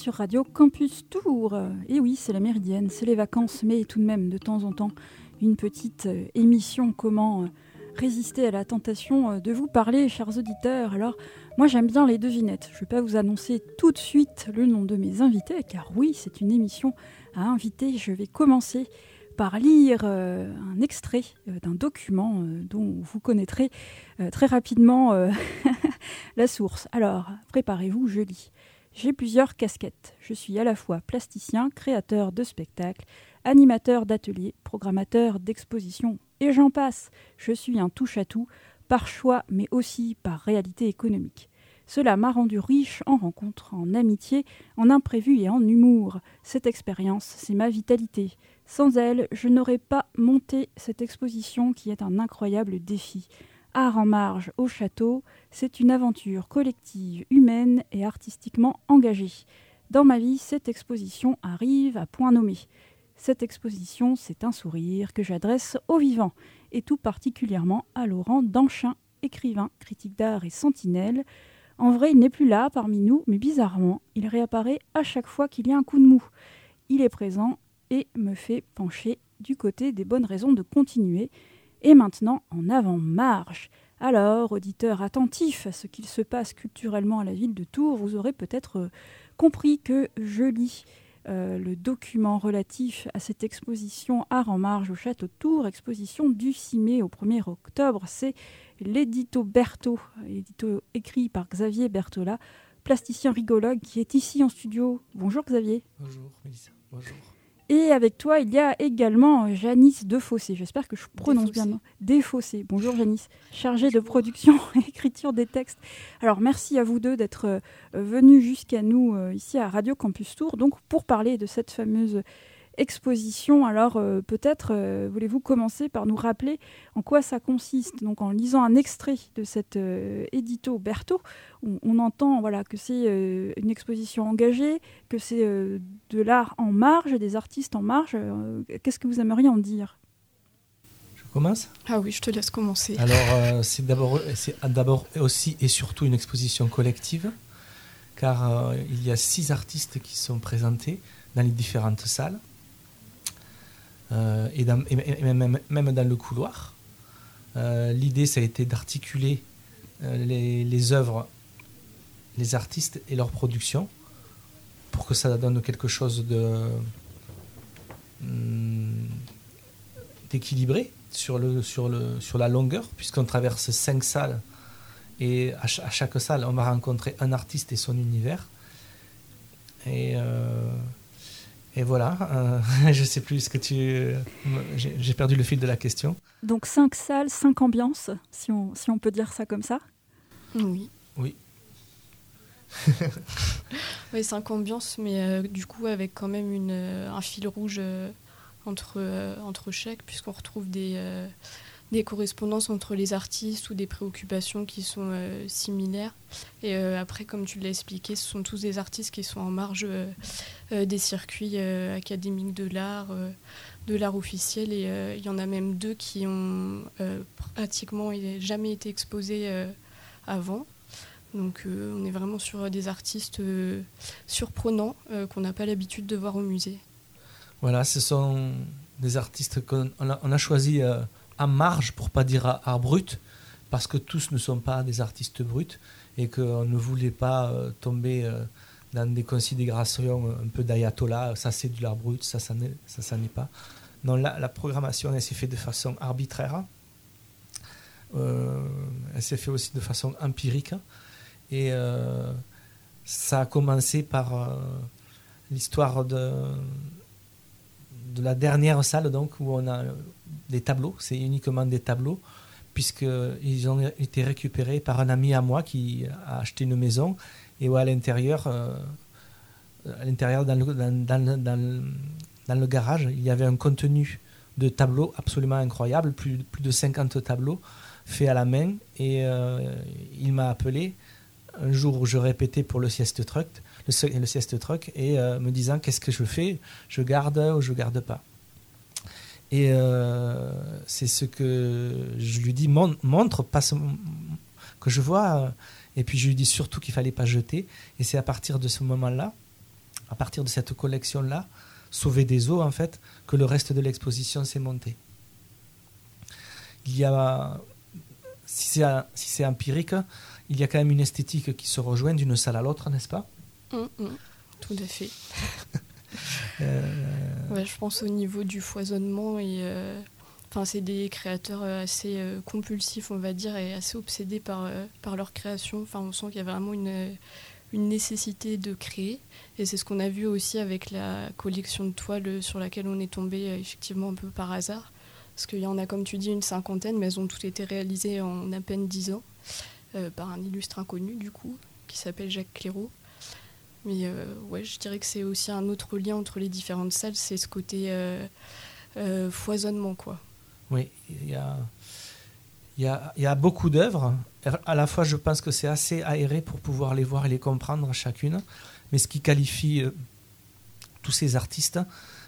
sur Radio Campus Tour. Et oui, c'est la méridienne, c'est les vacances, mais tout de même, de temps en temps, une petite euh, émission comment euh, résister à la tentation euh, de vous parler, chers auditeurs. Alors, moi j'aime bien les devinettes. Je ne vais pas vous annoncer tout de suite le nom de mes invités, car oui, c'est une émission à inviter. Je vais commencer par lire un extrait d'un document dont vous connaîtrez très rapidement la source. Alors, préparez-vous, je lis. J'ai plusieurs casquettes. Je suis à la fois plasticien, créateur de spectacles, animateur d'ateliers, programmateur d'expositions, et j'en passe. Je suis un touche-à-tout, par choix, mais aussi par réalité économique. Cela m'a rendu riche en rencontres, en amitié, en imprévus et en humour. Cette expérience, c'est ma vitalité. Sans elle, je n'aurais pas monté cette exposition qui est un incroyable défi. Art en marge au château, c'est une aventure collective, humaine et artistiquement engagée. Dans ma vie, cette exposition arrive à point nommé. Cette exposition, c'est un sourire que j'adresse aux vivants, et tout particulièrement à Laurent Danchin, écrivain, critique d'art et sentinelle. En vrai, il n'est plus là parmi nous, mais bizarrement, il réapparaît à chaque fois qu'il y a un coup de mou. Il est présent et me fait pencher du côté des bonnes raisons de continuer, et maintenant, en avant-marche. Alors, auditeurs attentifs à ce qu'il se passe culturellement à la ville de Tours, vous aurez peut-être euh, compris que je lis euh, le document relatif à cette exposition Art en marge au château de Tours, exposition du 6 mai au 1er octobre. C'est l'édito Berthaud, édito écrit par Xavier Berthola, plasticien rigologue qui est ici en studio. Bonjour Xavier. Bonjour Mélissa. Bonjour. Et avec toi, il y a également Janice Defossé. J'espère que je prononce bien. Defossé. Bonjour Janice, chargée de production et écriture des textes. Alors merci à vous deux d'être euh, venus jusqu'à nous euh, ici à Radio Campus Tour, donc pour parler de cette fameuse exposition. Alors euh, peut-être euh, voulez-vous commencer par nous rappeler en quoi ça consiste? Donc en lisant un extrait de cet euh, édito Berthaud, on, entend voilà, que c'est une exposition engagée, que c'est de l'art en marge, des artistes en marge. Qu'est-ce que vous aimeriez en dire? Je commence? Ah oui, je te laisse commencer. Alors c'est d'abord, d'abord aussi et surtout une exposition collective, car il y a six artistes qui sont présentés dans les différentes salles. Euh, et, même, dans le couloir. Euh, l'idée, ça a été d'articuler euh, les, œuvres, les artistes et leur production pour que ça donne quelque chose hmm, d'équilibré sur, la longueur, puisqu'on traverse cinq salles et à, chaque salle, on va rencontrer un artiste et son univers. Et voilà, euh, je ne sais plus ce que tu. J'ai perdu le fil de la question. Donc cinq salles, cinq ambiances, si on, si on peut dire ça comme ça? Oui. Oui. oui, cinq ambiances, mais euh, du coup avec quand même une, euh, un fil rouge entre, entre chaque, puisqu'on retrouve des des correspondances entre les artistes ou des préoccupations qui sont euh, similaires. Et euh, après, comme tu l'as expliqué, ce sont tous des artistes qui sont en marge euh, des circuits académiques de l'art, de l'art officiel. Et il y en a même deux qui ont pratiquement jamais été exposés avant. Donc on est vraiment sur des artistes surprenants qu'on n'a pas l'habitude de voir au musée. Voilà, ce sont des artistes qu'on a, choisi à marge, pour pas dire à, brut, parce que tous ne sont pas des artistes bruts et qu'on ne voulait pas euh, tomber euh, dans des considérations un peu d'ayatollah, ça c'est de l'art brut, ça ça n'est, ça, n'est pas. Non, la, programmation elle s'est faite de façon arbitraire, euh, elle s'est faite aussi de façon empirique et ça a commencé par l'histoire de, de la dernière salle donc où on a des tableaux, c'est uniquement des tableaux, puisqu'ils ont été récupérés par un ami à moi qui a acheté une maison et où à l'intérieur, à l'intérieur dans le, dans, le, garage, il y avait un contenu de tableaux absolument incroyable, plus, plus de 50 tableaux faits à la main. Et il m'a appelé un jour où je répétais pour le sieste truck, le, le sieste truck, et euh, me disant qu'est-ce que je fais, je garde ou je garde pas? Et euh, c'est ce que je lui dis, montre, pas que je vois. Et puis je lui dis surtout qu'il fallait pas jeter. Et c'est à partir de ce moment-là, à partir de cette collection-là, sauver des eaux en fait, que le reste de l'exposition s'est monté. Il y a, si c'est si empirique, il y a quand même une esthétique qui se rejoint d'une salle à l'autre, n'est-ce pas? Mm, mm. Tout à fait. Euh, je pense au niveau du foisonnement et euh, enfin c'est des créateurs euh, assez compulsifs on va dire et assez obsédés par par leur création. Enfin on sent qu'il y a vraiment une une nécessité de créer et c'est ce qu'on a vu aussi avec la collection de toiles sur laquelle on est tombé effectivement un peu par hasard parce qu'il y en a comme tu dis une cinquantaine mais elles ont toutes été réalisées en à peine dix ans. Euh, par un illustre inconnu du coup, qui s'appelle Jacques Clairaut. Mais euh, ouais, je dirais que c'est aussi un autre lien entre les différentes salles, c'est ce côté euh, foisonnement. quoi. Oui, il y a, y a beaucoup d'œuvres. À la fois, je pense que c'est assez aéré pour pouvoir les voir et les comprendre chacune. Mais ce qui qualifie tous ces artistes,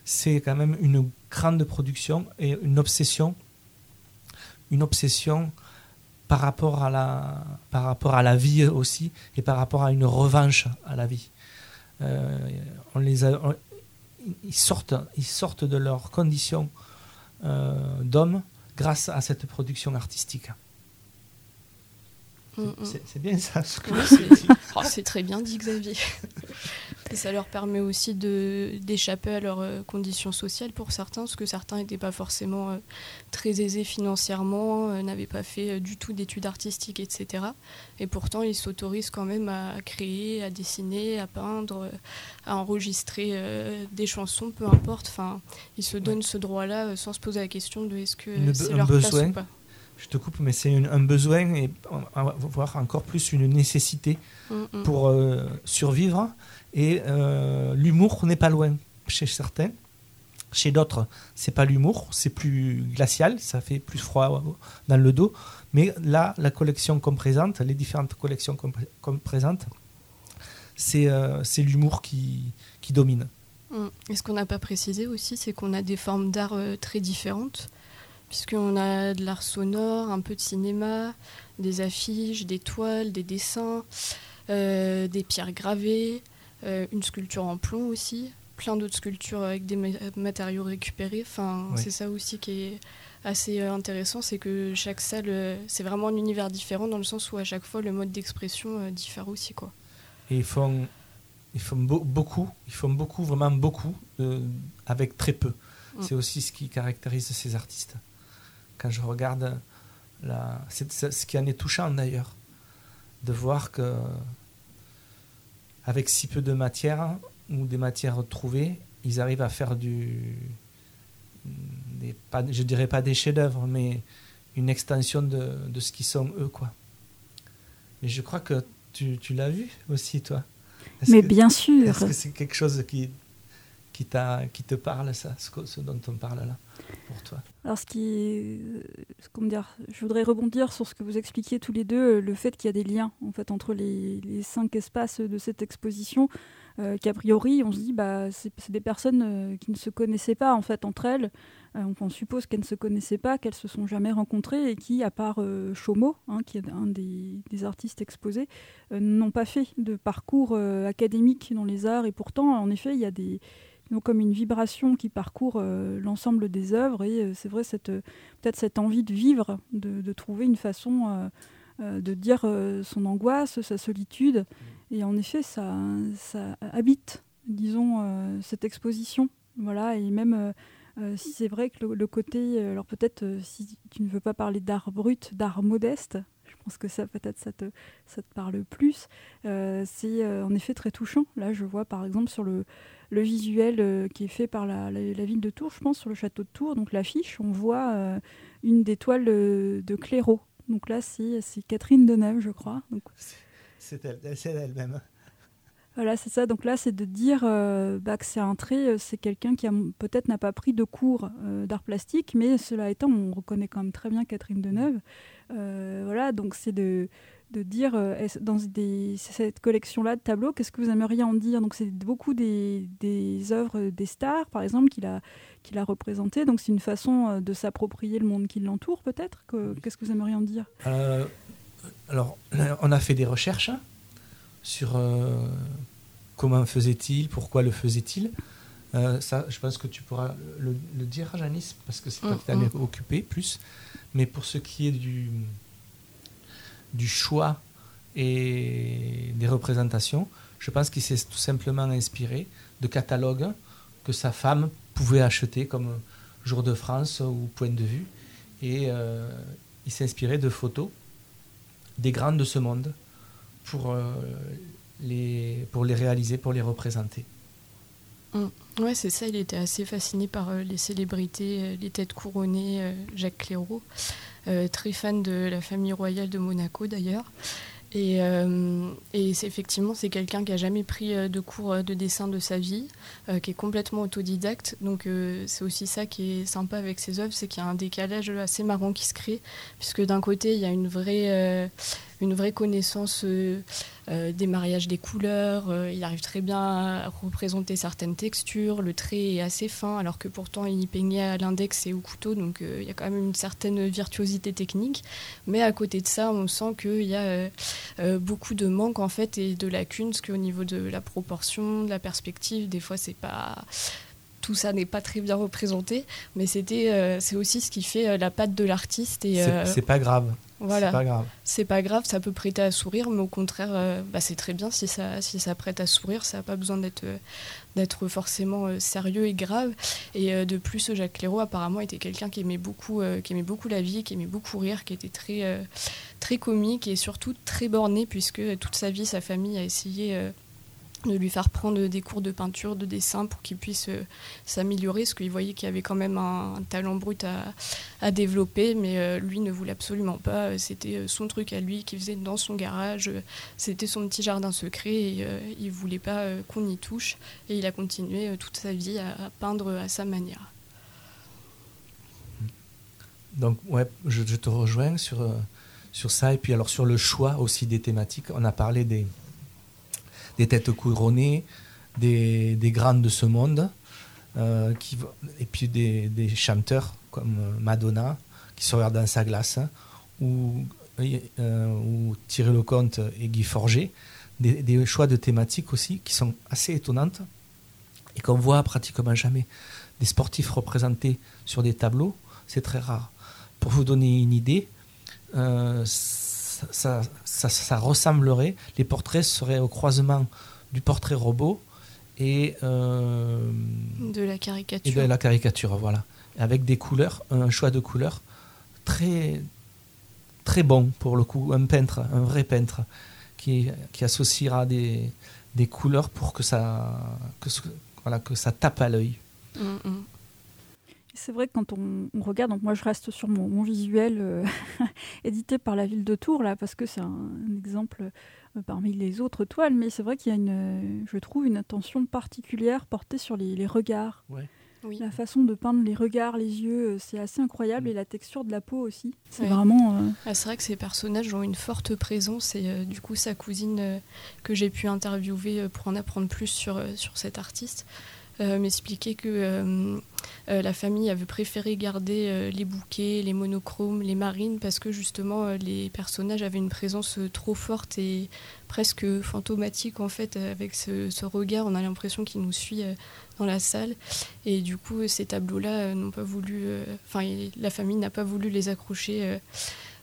c'est quand même une grande production et une obsession. Une obsession par rapport à la, par rapport à la vie aussi et par rapport à une revanche à la vie. Euh, on les ils, sortent, ils sortent de leurs conditions euh, d'hommes grâce à cette production artistique. Mm, mm. C'est bien ça ce que oh, C'est très bien dit Xavier. Et ça leur permet aussi d'échapper à leurs euh, conditions sociales pour certains, parce que certains n'étaient pas forcément euh, très aisés financièrement, euh, n'avaient pas fait du tout d'études artistiques, etc. Et pourtant, ils s'autorisent quand même à créer, à dessiner, à peindre, à enregistrer des chansons, peu importe. Enfin, ils se donnent ce droit-là sans se poser la question de est-ce que c'est leur place ou pas je te coupe, mais c'est un besoin et voire encore plus une nécessité mm, mm. pour survivre et euh, l'humour n'est pas loin chez certains. Chez d'autres, c'est pas l'humour, c'est plus glacial, ça fait plus froid dans le dos. Mais là, la collection qu'on présente, les différentes collections qu'on présente, euh, c'est l'humour qui, qui domine. Hum. Et ce qu'on n'a pas précisé aussi, c'est qu'on a des formes d'art euh, très différentes, puisqu'on a de l'art sonore, un peu de cinéma, des affiches, des toiles, des dessins, des pierres gravées, euh, une sculpture en plomb aussi, plein d'autres sculptures avec des matériaux récupérés. Enfin, c'est ça aussi qui est assez euh, intéressant, c'est que chaque salle, euh, c'est vraiment un univers différent dans le sens où à chaque fois le mode d'expression diffère aussi, quoi. Et ils font, ils font beaucoup, ils font beaucoup, vraiment beaucoup, avec très peu. Mm. C'est aussi ce qui caractérise ces artistes. Quand je regarde, la, c'est ce qui en est touchant d'ailleurs, de voir que avec si peu de matière ou des matières trouvées, ils arrivent à faire du. Des, pas, je dirais pas des chefs-d'œuvre, mais une extension de, de, ce qu'ils sont eux. Quoi. Et je crois que tu, tu l'as vu aussi, toi. Mais bien sûr. Est-ce que c'est quelque chose qui, qui, te parle, ça, ce, dont on parle là, pour toi Alors, ce qui comment dire, je voudrais rebondir sur ce que vous expliquiez tous les deux, le fait qu'il y a des liens en fait entre les, cinq espaces de cette exposition, euh, qu'a priori on se dit bah c'est des personnes euh, qui ne se connaissaient pas en fait entre elles. Euh, on suppose qu'elles ne se connaissaient pas, qu'elles se sont jamais rencontrées et qui, à part Chomo, hein, qui est un des artistes exposés, n'ont pas fait de parcours académique dans les arts et pourtant en effet il y a des comme une vibration qui parcourt euh, l'ensemble des œuvres. Et euh, c'est vrai, cette, euh, peut-être cette envie de vivre, de, trouver une façon de dire son angoisse, sa solitude. Et en effet, ça, ça habite, disons, cette exposition. Voilà, et même si c'est vrai que le, côté, alors peut-être si tu ne veux pas parler d'art brut, d'art modeste, je pense que ça peut-être ça te, ça te parle plus. c'est en effet très touchant. Là, je vois par exemple sur le, le visuel qui est fait par la, ville de Tours, je pense, sur le château de Tours. Donc l'affiche, on voit une des toiles de, de Clairaut. Donc là, c'est Catherine Deneuve, je crois. C'est elle, elle-même. Voilà, c'est ça. Donc là, c'est de dire euh, bah, que c'est un trait, euh, c'est quelqu'un qui peut-être n'a pas pris de cours euh, d'art plastique, mais cela étant, on reconnaît quand même très bien Catherine Deneuve. voilà, donc c'est de, de dire dans cette collection-là de tableaux, qu'est-ce que vous aimeriez en dire? Donc c'est beaucoup des, des, œuvres des stars, par exemple, qu'il a, qu'il a représentées. Donc c'est une façon de s'approprier le monde qui l'entoure, peut-être? Qu'est-ce que vous aimeriez en dire? Alors, on a fait des recherches hein, sur euh, comment faisait-il, pourquoi le faisait-il. Euh, ça, je pense que tu pourras le, dire, Janice, parce que c'est toi qui t'en es occupé plus. Mais pour ce qui est du, du choix et des représentations, je pense qu'il s'est tout simplement inspiré de catalogues que sa femme pouvait acheter comme Jour de France ou Point de vue. Et euh, il s'est inspiré de photos des grandes de ce monde pour, euh, les, pour les réaliser, pour les représenter. Mm. Ouais, c'est ça. Il était assez fasciné par euh, les célébrités, euh, les têtes couronnées, Jacques Clairaut, très fan de la famille royale de Monaco d'ailleurs. Et, et c'est effectivement, c'est quelqu'un qui a jamais pris de cours de dessin de sa vie, qui est complètement autodidacte. Donc c'est aussi ça qui est sympa avec ses œuvres, c'est qu'il y a un décalage assez marrant qui se crée, puisque d'un côté il y a une vraie une vraie connaissance euh, euh, des mariages des couleurs. Euh, il arrive très bien à représenter certaines textures. Le trait est assez fin, alors que pourtant il peignait à l'index et au couteau. Donc il y a quand même une certaine virtuosité technique. Mais à côté de ça, on sent qu'il y a beaucoup de manques en fait et de lacunes, parce qu'au niveau de la proportion, de la perspective, des fois c'est pas tout ça n'est pas très bien représenté, mais c'était, c'est aussi ce qui fait la patte de l'artiste. Et c'est pas grave. Voilà. C'est pas grave. C'est pas grave, ça peut prêter à sourire, mais au contraire, euh, bah, c'est très bien si ça, si ça prête à sourire. Ça n'a pas besoin d'être euh, d'être forcément euh, sérieux et grave. Et de plus, Jacques Clairaut apparemment était quelqu'un qui aimait beaucoup, qui aimait beaucoup la vie, qui aimait beaucoup rire, qui était très très comique et surtout très borné puisque toute sa vie, sa famille a essayé de lui faire prendre des cours de peinture, de dessin pour qu'il puisse euh, s'améliorer, parce qu'il voyait qu'il y avait quand même un, talent brut à, développer, mais euh, lui ne voulait absolument pas. C'était euh, son truc à lui qu'il faisait dans son garage, c'était son petit jardin secret, et il voulait pas qu'on y touche, et il a continué toute sa vie à, peindre à sa manière. Donc ouais, je, je te rejoins sur, sur ça, et puis alors sur le choix aussi des thématiques, on a parlé des des têtes couronnées, des, des grandes de ce monde, euh, qui, et puis des, des, chanteurs comme Madonna qui se regardent dans sa glace, ou, euh, ou Thierry Lecomte et Guy Forger, des, des, choix de thématiques aussi qui sont assez étonnantes et qu'on voit pratiquement jamais. Des sportifs représentés sur des tableaux, c'est très rare. Pour vous donner une idée, euh, ça, ça, ressemblerait, les portraits seraient au croisement du portrait robot et euh, de la caricature. Et de la caricature, voilà, avec des couleurs, un choix de couleurs très très bon pour le coup, un peintre, un vrai peintre qui, qui associera des, des couleurs pour que ça que, voilà, que ça tape à l'œil. Mm, mm. C'est vrai que quand on, regarde, donc moi je reste sur mon, visuel euh, édité par la ville de Tours, là, parce que c'est un, exemple euh, parmi les autres toiles, mais c'est vrai qu'il y a une, je trouve, une attention particulière portée sur les, regards. La façon de peindre les regards, les yeux, euh, c'est assez incroyable, mm. et la texture de la peau aussi. C'est vraiment. Ah, c'est vrai que ces personnages ont une forte présence, et du coup, sa cousine que j'ai pu interviewer pour en apprendre plus sur, sur cet artiste. Euh, m'expliquer que euh, euh, la famille avait préféré garder les bouquets, les monochromes, les marines, parce que justement les personnages avaient une présence trop forte et presque fantomatique en fait, avec ce, regard, on a l'impression qu'il nous suit dans la salle. Et du coup, ces tableaux-là n'ont pas voulu, enfin, la famille n'a pas voulu les accrocher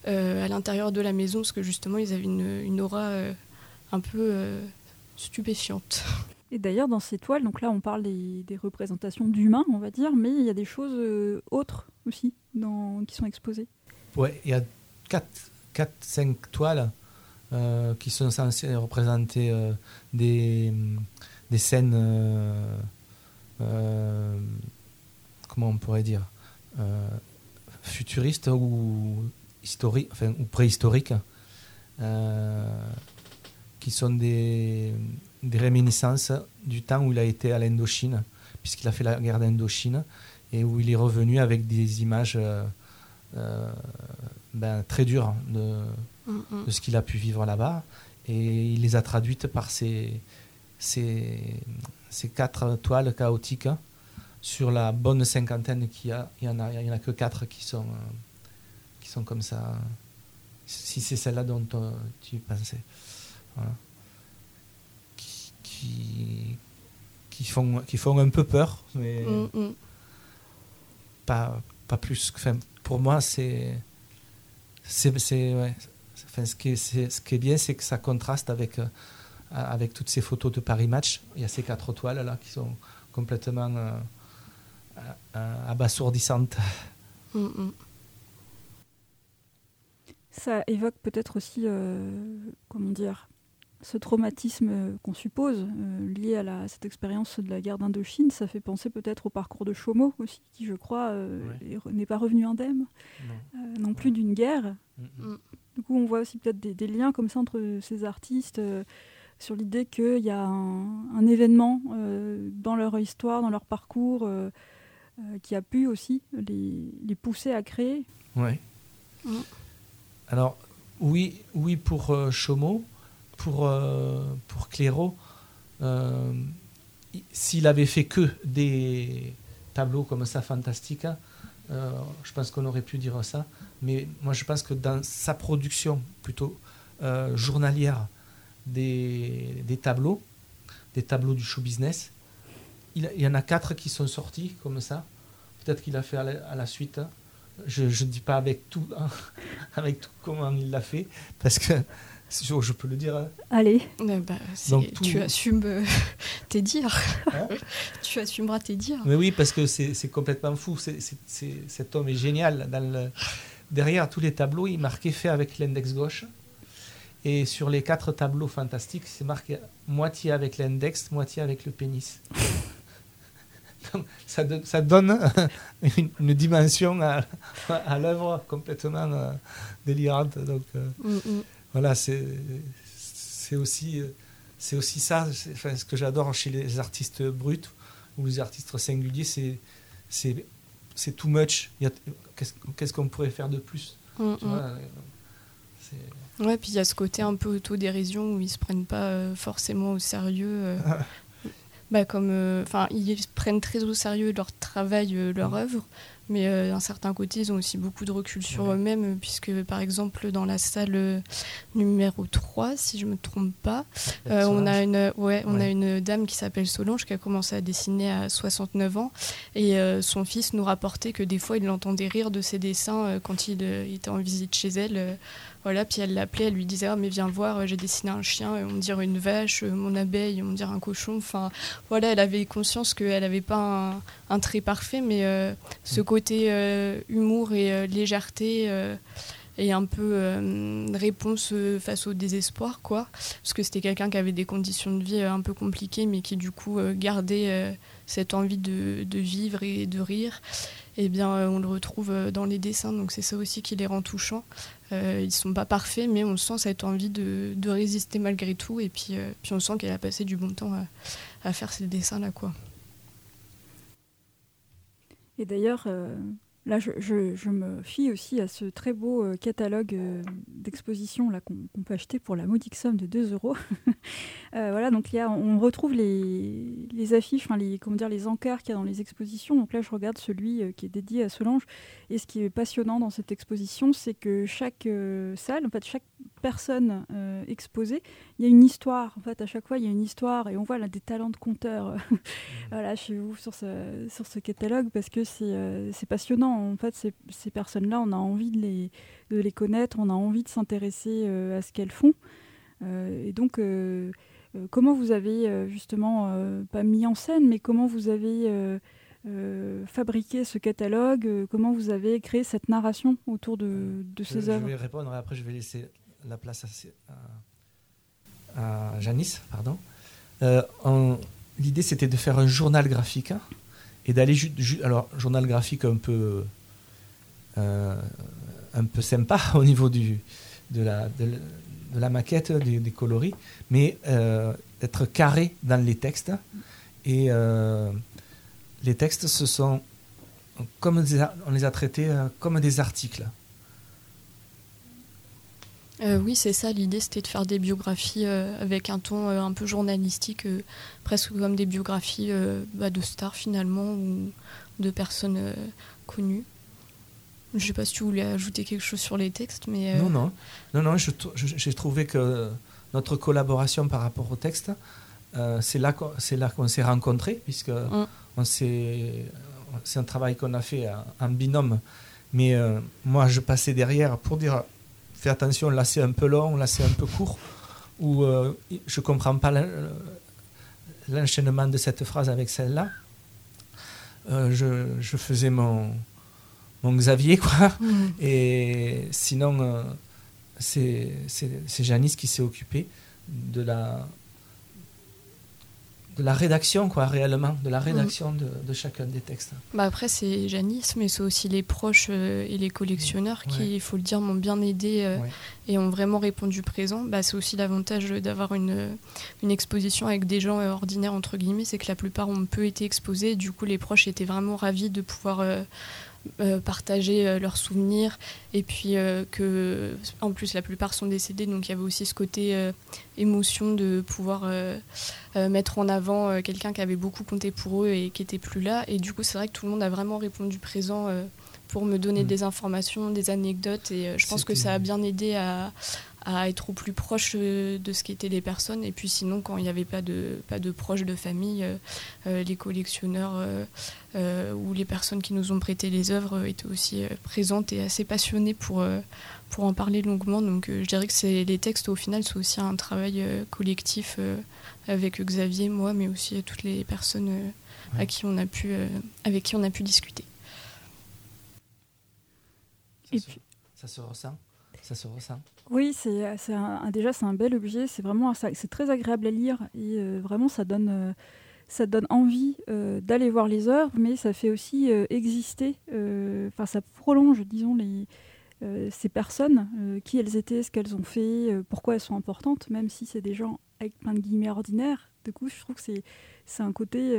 à l'intérieur de la maison, parce que justement, ils avaient une aura un peu stupéfiante. Et d'ailleurs, dans ces toiles, donc là, on parle des, représentations d'humains, on va dire, mais il y a des choses euh, autres aussi qui sont exposées. Oui, il y a 4-5 toiles euh, qui sont censées représenter euh, des, des scènes comment on pourrait dire, futuriste ou historique, enfin, ou préhistorique, qui sont des, des réminiscences du temps où il a été à l'Indochine, puisqu'il a fait la guerre d'Indochine, et où il est revenu avec des images euh, euh, ben, très dures de, de ce qu'il a pu vivre là-bas. Et il les a traduites par ces, ces, ces quatre toiles chaotiques sur la bonne cinquantaine qu'il y a. Il n'y en, en a que quatre qui sont, euh, qui sont comme ça. Si c'est celle-là dont tu pensais. Voilà qui, font, qui font un peu peur, mais mm, mm. Pas, pas plus. Enfin, pour moi, c'est. c'est, ouais. enfin, ce, qui est, ce qui est bien, c'est que ça contraste avec, euh, avec toutes ces photos de Paris Match. Il y a ces quatre toiles là qui sont complètement euh, euh, abasourdissantes. Mm, ça évoque peut-être aussi, comment dire, ce traumatisme euh, qu'on suppose euh, lié à, cette expérience de la guerre d'Indochine, ça fait penser peut-être au parcours de Chomo aussi, qui je crois euh, n'est pas revenu indemne non, plus d'une guerre. Mm, mm. Du coup, on voit aussi peut-être des, liens comme ça entre ces artistes sur l'idée qu'il y a un, événement dans leur histoire, dans leur parcours, qui a pu aussi les, pousser à créer. Oui. Mm. Alors, oui, oui pour Chomo pour, euh, pour euh, s'il avait fait que des tableaux comme ça fantastiques, euh, je pense qu'on aurait pu dire ça. Mais moi, je pense que dans sa production plutôt journalière des, des, tableaux, des tableaux du show business, il, y en a quatre qui sont sortis comme ça. Peut-être qu'il a fait à la, suite. Je ne dis pas avec tout, hein, avec tout comment il l'a fait, parce que je peux le dire. Hein. Allez. Bah, tu assumes euh, tes dires. Hein tu assumeras tes dires. Mais oui, parce que c'est complètement fou. cet homme est génial. Dans le, derrière tous les tableaux, il marquait fait avec l'index gauche. Et sur les quatre tableaux fantastiques, c'est marqué moitié avec l'index, moitié avec le pénis. ça, ça, donne une, dimension à, à l'œuvre complètement euh, délirante. Donc, euh, mm, mm voilà, c'est aussi, c'est aussi ça. Enfin, ce que j'adore chez les artistes bruts ou les artistes singuliers, c'est c'est too much. Qu'est-ce qu'on pourrait faire de plus? Mm, mm. Ouais, puis il y a ce côté un peu autodérision où ils se prennent pas euh, forcément au sérieux. Euh, bah, comme, euh, ils prennent très au sérieux leur travail, leur mm. œuvre, mais euh, d'un certain côté, ils ont aussi beaucoup de recul sur eux-mêmes, puisque par exemple, dans la salle euh, numéro 3, si je ne me trompe pas, euh, on, a une, ouais, on a une dame qui s'appelle Solange qui a commencé à dessiner à 69 ans, et son fils nous rapportait que des fois, il entendait rire de ses dessins quand il, était en visite chez elle voilà, puis elle l'appelait, elle lui disait ah, mais viens voir, j'ai dessiné un chien, on dirait une vache, mon abeille, on dirait un cochon. Enfin, voilà, elle avait conscience qu'elle n'avait pas un, trait parfait, mais euh, ce côté euh, humour et euh, légèreté et un peu réponse face au désespoir, quoi. Parce que c'était quelqu'un qui avait des conditions de vie un peu compliquées, mais qui du coup gardait cette envie de, vivre et de rire. Eh bien, on le retrouve dans les dessins, donc c'est ça aussi qui les rend touchants. Euh, ils sont pas parfaits, mais on sent cette envie de, résister malgré tout. Et puis, euh, puis on sent qu'elle a passé du bon temps à, faire ces dessins-là. Et d'ailleurs, euh, Là, je, me fie aussi à ce très beau euh, catalogue euh, d'exposition qu'on peut acheter pour la modique somme de 2 euros. Euh, voilà, donc il y a, on retrouve les, affiches, les comment les encarts qu'il y a dans les expositions. Donc là, je regarde celui qui est dédié à Solange. Et ce qui est passionnant dans cette exposition, c'est que chaque salle, en fait, chaque personne exposée, il y a une histoire. En fait, à chaque fois, il y a une histoire et on voit là des talents de conteurs. voilà, chez vous sur ce, sur ce catalogue parce que c'est passionnant en fait, ces, personnes-là, on a envie de les, les, connaître, on a envie de s'intéresser euh, à ce qu'elles font. Euh, et donc, euh, comment vous avez justement, pas mis en scène, mais comment vous avez fabriqué ce catalogue Comment vous avez créé cette narration autour de, ces œuvres Je vais répondre et après je vais laisser la place à, à, Janice. Pardon. l'idée c'était de faire un journal graphique hein, et d'aller alors journal graphique un peu euh, un peu sympa au niveau du de la de, la maquette des, coloris mais euh, être carré dans les textes et euh, les textes ce sont comme on les a traités comme des articles euh, oui, c'est ça. L'idée, c'était de faire des biographies euh, avec un ton euh, un peu journalistique, presque comme des biographies bah, de stars finalement ou de personnes connues. Je ne sais pas si tu voulais ajouter quelque chose sur les textes, mais non, non, non, non. J'ai trouvé que notre collaboration par rapport au texte, c'est là qu'on s'est rencontrés, puisque mm. C'est un travail qu'on a fait en binôme. Mais moi, je passais derrière pour dire fais attention, là c'est un peu long, là c'est un peu court, ou euh, je ne comprends pas l'enchaînement de cette phrase avec celle-là. Euh, je, faisais mon, mon Xavier, quoi. Mmh. Et sinon, euh, c'est Janice qui s'est occupée de la, de la rédaction, quoi, réellement, de la rédaction de, de, chacun des textes. Bah après, c'est Janice, mais c'est aussi les proches euh, et les collectionneurs qui, il faut le dire, m'ont bien aidé euh, et ont vraiment répondu présent. Bah, c'est aussi l'avantage d'avoir une, une exposition avec des gens euh, ordinaires, entre guillemets, c'est que la plupart ont peu été exposés. Du coup, les proches étaient vraiment ravis de pouvoir euh, partager euh, leurs souvenirs. Et puis euh, que en plus la plupart sont décédés donc il y avait aussi ce côté émotion de pouvoir mettre en avant quelqu'un qui avait beaucoup compté pour eux et qui était plus là. Et du coup c'est vrai que tout le monde a vraiment répondu présent pour me donner mm. des informations des anecdotes. Et je pense que ça a bien aidé à, à être au plus proche euh, de ce qu'étaient les personnes. Et puis sinon, quand il n'y avait pas de, pas de proches de famille, euh, euh, les collectionneurs ou les personnes qui nous ont prêté les œuvres étaient aussi présentes et assez passionnées pour, pour en parler longuement. Donc je dirais que c'est, les textes, au final, sont aussi un travail collectif avec Xavier, moi, mais aussi toutes les personnes à qui on a pu, avec qui on a pu discuter. Ça, et se, puis... ça se ressent? Ça se ressent oui, c'est, déjà c'est un bel objet. C'est vraiment c'est très agréable à lire et euh, vraiment ça donne euh, ça donne envie euh, d'aller voir les œuvres, mais ça fait aussi exister. Enfin, ça prolonge, disons les ces personnes, qui elles étaient, ce qu'elles ont fait, pourquoi elles sont importantes, même si c'est des gens avec plein de guillemets ordinaires. Du coup, je trouve que c'est un côté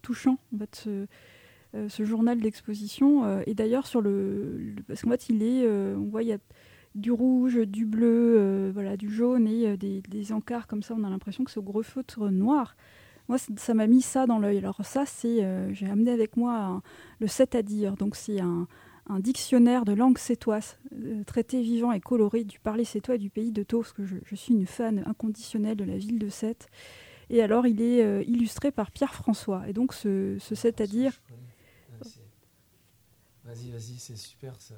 touchant en fait, ce, ce journal d'exposition. et d'ailleurs sur le, parce qu'en fait il est, on voit il y a du rouge, du bleu, euh, voilà, du jaune et euh, des, encarts comme ça. On a l'impression que c'est au gros feutre noir. Moi, ça m'a mis ça dans l'œil. Alors ça, c'est, euh, j'ai amené avec moi le 7 à dire. Donc c'est un, dictionnaire de langue sétoise, traité vivant et coloré du parler sétois et du pays de Thau, parce que je, suis une fan inconditionnelle de la ville de Sète. Et alors, il est illustré par Pierre François. Et donc, ce, ce 7 à dire. Vas-y, vas-y, c'est super ça.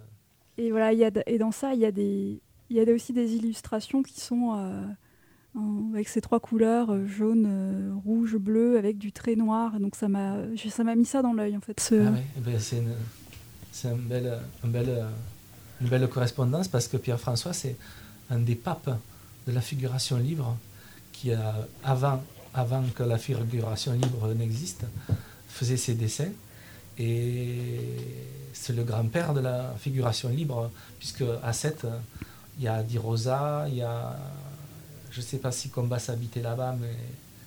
Et voilà, y a, et dans ça, il y a, des, y a aussi des illustrations qui sont euh, avec ces trois couleurs, euh, jaune, euh, rouge, bleu, avec du trait noir. Donc ça m'a, ça m'a mis ça dans l'œil en fait. Ah eh ben, c'est une, c'est un bel, un bel, une belle correspondance parce que Pierre-François, c'est un des papes de la figuration libre qui, a, avant, avant que la figuration libre n'existe, faisait ses dessins. Et c'est le grand-père de la figuration libre, puisque à 7, il y a Di Rosa, il y a, je ne sais pas si Combas habitait là-bas, mais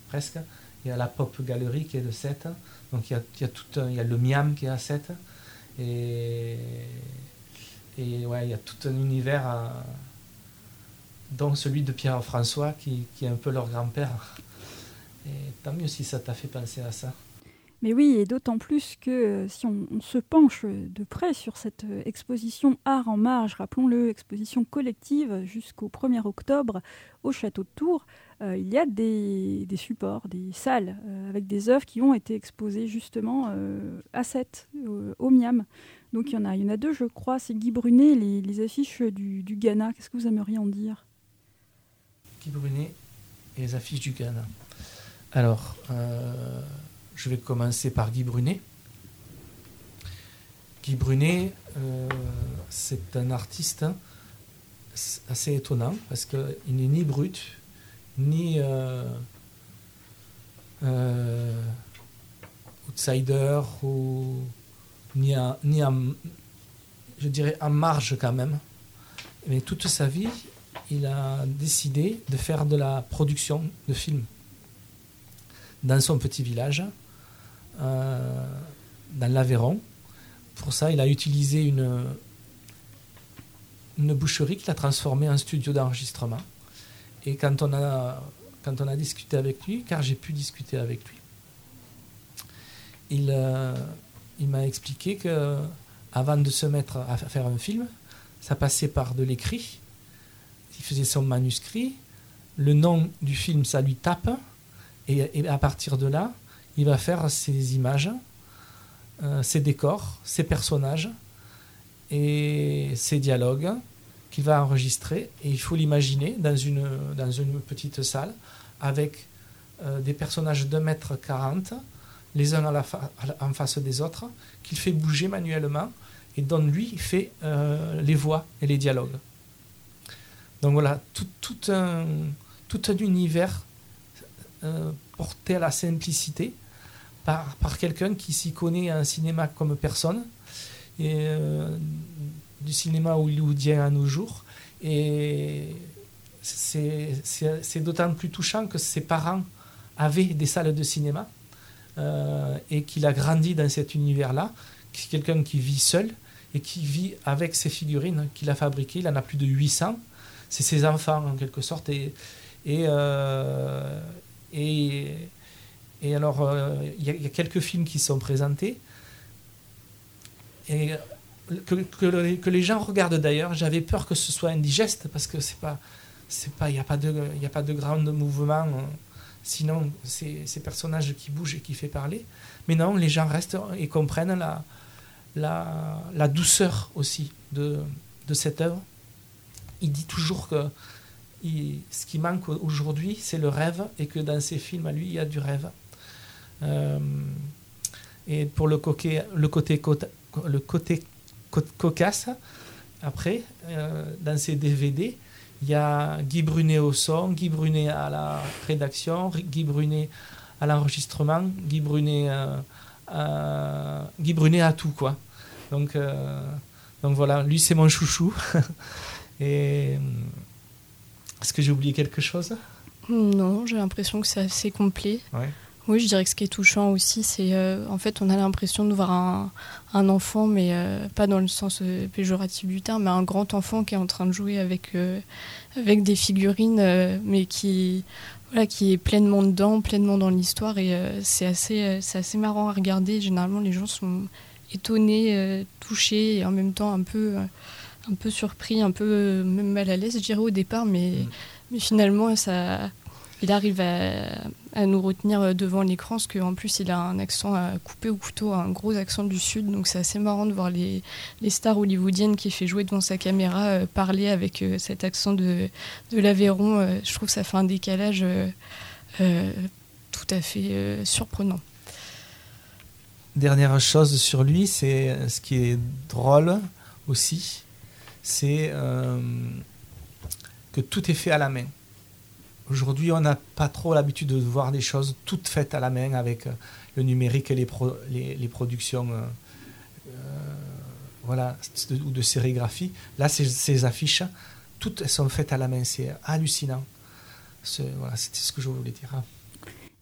presque. Il y a la Pop Gallery qui est de 7. Donc il y a, tout il y a le Miam qui est à 7. Et, et ouais, il y a tout un univers, dont celui de Pierre-François, qui, qui est un peu leur grand-père. Et tant mieux si ça t'a fait penser à ça. Mais oui, et d'autant plus que euh, si on, se penche de près sur cette euh, exposition Art en marge, rappelons-le, exposition collective jusqu'au 1er octobre au château de Tours, euh, il y a des, supports, des salles avec des œuvres qui ont été exposées justement à 7, au Miam. Donc il y, en a, il y en a deux, je crois. C'est Guy Brunet, les, affiches du, Ghana. Qu'est-ce que vous aimeriez en dire? Guy Brunet et les affiches du Ghana. Alors, je vais commencer par Guy Brunet. Guy Brunet, euh, c'est un artiste assez étonnant parce qu'il n'est ni brut, ni, euh, outsider ou ni je dirais, en marge quand même. Mais toute sa vie, il a décidé de faire de la production de films dans son petit village, euh, dans l'Aveyron. Pour ça, il a utilisé une, une boucherie qu'il a transformée en studio d'enregistrement. Et quand on, a, quand on a discuté avec lui, car j'ai pu discuter avec lui, il, euh, il m'a expliqué que avant de se mettre à faire un film, ça passait par de l'écrit. Il faisait son manuscrit. Le nom du film, ça lui tape. Et, à partir de là, il va faire ses images, euh, ses décors, ses personnages et ses dialogues qu'il va enregistrer. Et il faut l'imaginer dans une, petite salle avec euh, des personnages de mètre 40 les uns en face des autres, qu'il fait bouger manuellement et dont lui fait euh, les voix et les dialogues. Donc voilà, tout, tout, un, univers porté à la simplicité par, par quelqu'un qui s'y connaît un cinéma comme personne, et, euh, du cinéma hollywoodien à nos jours. Et c'est d'autant plus touchant que ses parents avaient des salles de cinéma euh, et qu'il a grandi dans cet univers-là. C'est quelqu'un qui vit seul et qui vit avec ses figurines qu'il a fabriquées. Il en a plus de 800. C'est ses enfants en quelque sorte. Et, euh, et, et, alors, euh, il y, a quelques films qui sont présentés. Et que, que, les gens regardent d'ailleurs. J'avais peur que ce soit indigeste parce que c'est pas, il n'y a pas de, de grand mouvement. Sinon, c'est ces personnages qui bougent et qui fait parler. Mais non, les gens restent et comprennent la, la, la douceur aussi de, de cette œuvre. Il dit toujours que ce qui manque aujourd'hui, c'est le rêve, et que dans ses films, à lui, il y a du rêve. Euh, et pour le, côté, le côté, le côté cocasse, après, euh, dans ses DVD, il y a Guy Brunet au son, Guy Brunet à la rédaction, Guy Brunet à l'enregistrement, Guy Brunet, euh, Guy Brunet à tout quoi. Donc, euh, donc voilà, lui c'est mon chouchou. Et est-ce que j'ai oublié quelque chose? Non, j'ai l'impression que c'est assez complet. Oui, je dirais que ce qui est touchant aussi, c'est en fait on a l'impression de voir un, un enfant, mais pas dans le sens péjoratif du terme, mais un grand enfant qui est en train de jouer avec avec des figurines, euh, mais qui, voilà, qui est pleinement dedans, pleinement dans l'histoire. Et euh, c'est assez, euh, c'est assez marrant à regarder. Généralement, les gens sont étonnés, touchés et en même temps un peu, un peu surpris, un peu même mal à l'aise, je dirais, au départ. Mais, mm. mais finalement, ça, il arrive à, nous retenir devant l'écran, parce qu'en plus il a un accent à couper au couteau, un gros accent du sud, donc c'est assez marrant de voir les, stars hollywoodiennes qui fait jouer devant sa caméra euh, parler avec euh, cet accent de, de l'Aveyron. Euh, je trouve que ça fait un décalage tout à fait surprenant. Dernière chose sur lui, c'est ce qui est drôle aussi, c'est que tout est fait à la main. Aujourd'hui, on n'a pas trop l'habitude de voir des choses toutes faites à la main avec euh, le numérique et les, productions euh, euh, voilà, ou de sérigraphie. Là, ces, affiches, toutes sont faites à la main. C'est hallucinant. C'était ce que je voulais dire.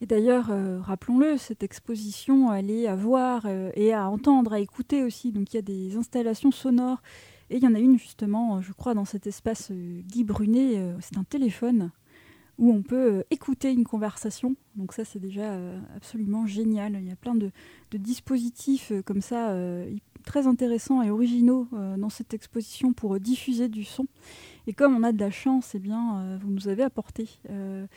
Et d'ailleurs, rappelons-le, cette exposition, elle est à voir et à entendre, à écouter aussi. Donc il y a des installations sonores. Et il y en a une justement, je crois, dans cet espace Guy Brunet. c'est un téléphone où on peut euh, écouter une conversation. Donc ça, c'est déjà euh, absolument génial. Il y a plein de, dispositifs euh, comme ça, très intéressants et originaux dans cette exposition pour diffuser du son. Et comme on a de la chance, eh bien, vous nous avez apporté un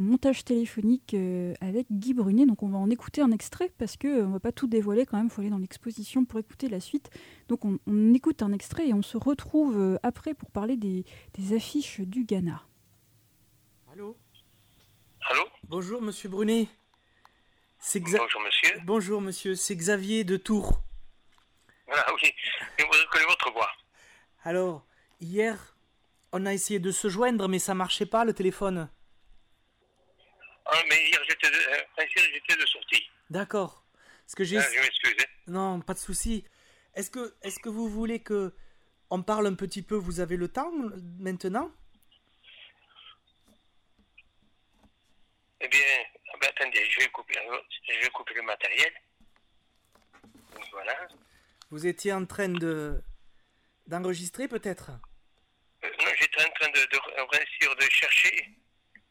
montage téléphonique avec Guy Brunet. Donc on va en écouter un extrait parce qu'on ne va pas tout dévoiler quand même, il faut aller dans l'exposition pour écouter la suite. Donc on, écoute un extrait et on se retrouve après pour parler des affiches du Ghana. Allô Allô Bonjour, monsieur Brunet. Bonjour, monsieur. Bonjour, monsieur. C'est Xavier de Tours. Ah oui, je reconnais votre voix. Alors, hier, on a essayé de se joindre, mais ça marchait pas, le téléphone. Ah, mais hier, j'étais D'accord. Ce que j'ai. Ah, je m'excuse. hein. Non, pas de souci. Est-ce que, est-ce que vous voulez que on parle un petit peu Vous avez le temps maintenant? Eh bien, ah ben, attendez, je vais, couper, je vais couper le matériel. Voilà. Vous étiez en train de d'enregistrer peut-être? Euh, non, j'étais en train de, de, bien sûr, de chercher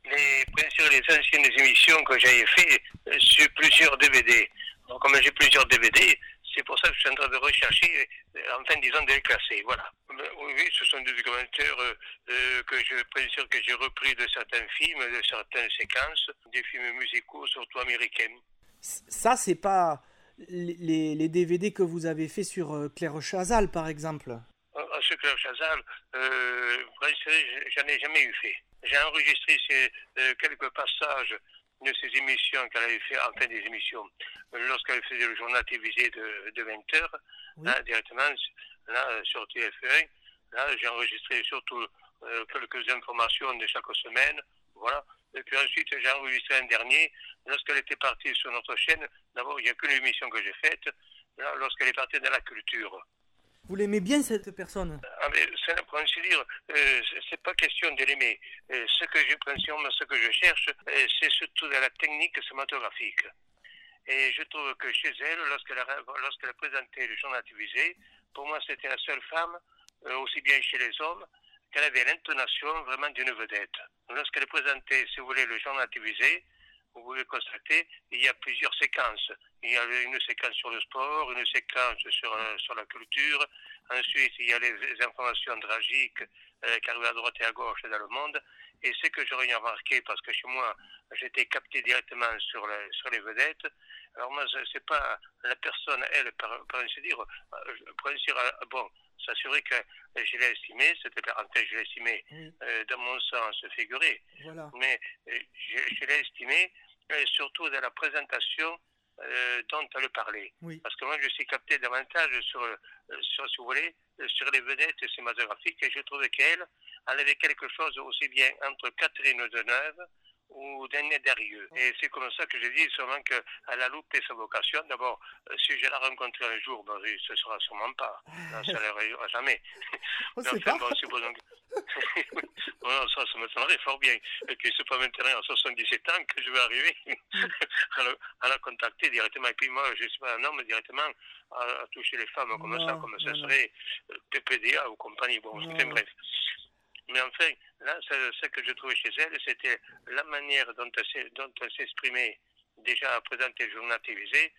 les, bien sûr, les anciennes émissions que j'avais fait euh, sur plusieurs DVD. Donc, comme j'ai plusieurs DVD, c'est pour ça que je suis en train de rechercher, euh, enfin, disons, de les classer. Voilà. Ben, oui, ce sont des documentaires euh, euh, que je, bien sûr, que j'ai repris de certains films, de certaines séquences, des films musicaux, surtout américains. Ça, c'est pas les, DVD que vous avez fait sur euh, Claire Chazal, par exemple? À ce Claire Chazal, euh, j'en ai jamais eu fait. J'ai enregistré ces, euh, quelques passages de ces émissions qu'elle avait fait, enfin des émissions, lorsqu'elle faisait le journal télévisé de, de 20 heures, Oui. là, directement, là, sur TF1, là, j'ai enregistré surtout euh, quelques informations de chaque semaine, voilà. Et puis ensuite, j'ai enregistré un dernier, lorsqu'elle était partie sur notre chaîne, d'abord, il n'y a qu'une émission que j'ai faite, là, lorsqu'elle est partie dans la culture. Vous l'aimez bien cette personne? Ah, mais dire, euh, c'est- pas question de l'aimer. Euh, ce que je pensionne, ce que je cherche, euh, c'est surtout la technique cinématographique. Et je trouve que chez elle, lorsqu'elle a, lorsqu'elle a présenté le journal télévisé, pour moi, c'était la seule femme, euh, aussi bien chez les hommes, qu'elle avait l'intonation vraiment d'une vedette. Lorsqu'elle présentait, si vous voulez, le journal télévisé, vous pouvez constater, il y a plusieurs séquences. Il y a une séquence sur le sport, une séquence sur, euh, sur la culture, Ensuite, il y a les, informations tragiques euh, qui arrivent à droite et à gauche dans le monde. Et ce que j'aurais remarqué, parce que chez moi, j'étais capté directement sur, sur les vedettes. Alors moi, ce- c'est pas la personne, elle, par ainsi dire, euh, pour ainsi dire, euh, bon, vrai que je l'ai estimé, c'était parenthèse, je l'ai estimé Oui, euh, dans mon sens figuré, voilà. mais euh, l'ai estimé euh, surtout dans la présentation euh, dont elle parlait. Oui. Parce que moi, je suis capté davantage sur, euh, sur si vous voulez, euh, sur les vedettes cinématographiques et je trouvais qu'elle, elle avait quelque chose aussi bien entre Catherine Deneuve ou Daniel Darieux. Et c'est comme ça que je dis sûrement qu'elle a loupé sa vocation. D'abord, euh, si je la rencontrerai un jour, ben, ce sera sûrement pas. Non, ça n'arrivera jamais. On sait enfin, pas. bon, c'est bon, donc- Bon, ça, ça m'étonnerait fort bien. Que c'est pas maintenant, à 77 ans, que je vais arriver à, la, à la contacter directement. Et puis moi, je suis pas un homme directement à, à toucher les femmes comme ça, comme non, ça serait euh, PPDA ou compagnie. Bon, enfin, bref. Mais enfin, là, ce, ce que je trouvais chez elle, c'était la manière dont elle s'est- dont elle s'exprimait déjà à présenter le journal télévisé.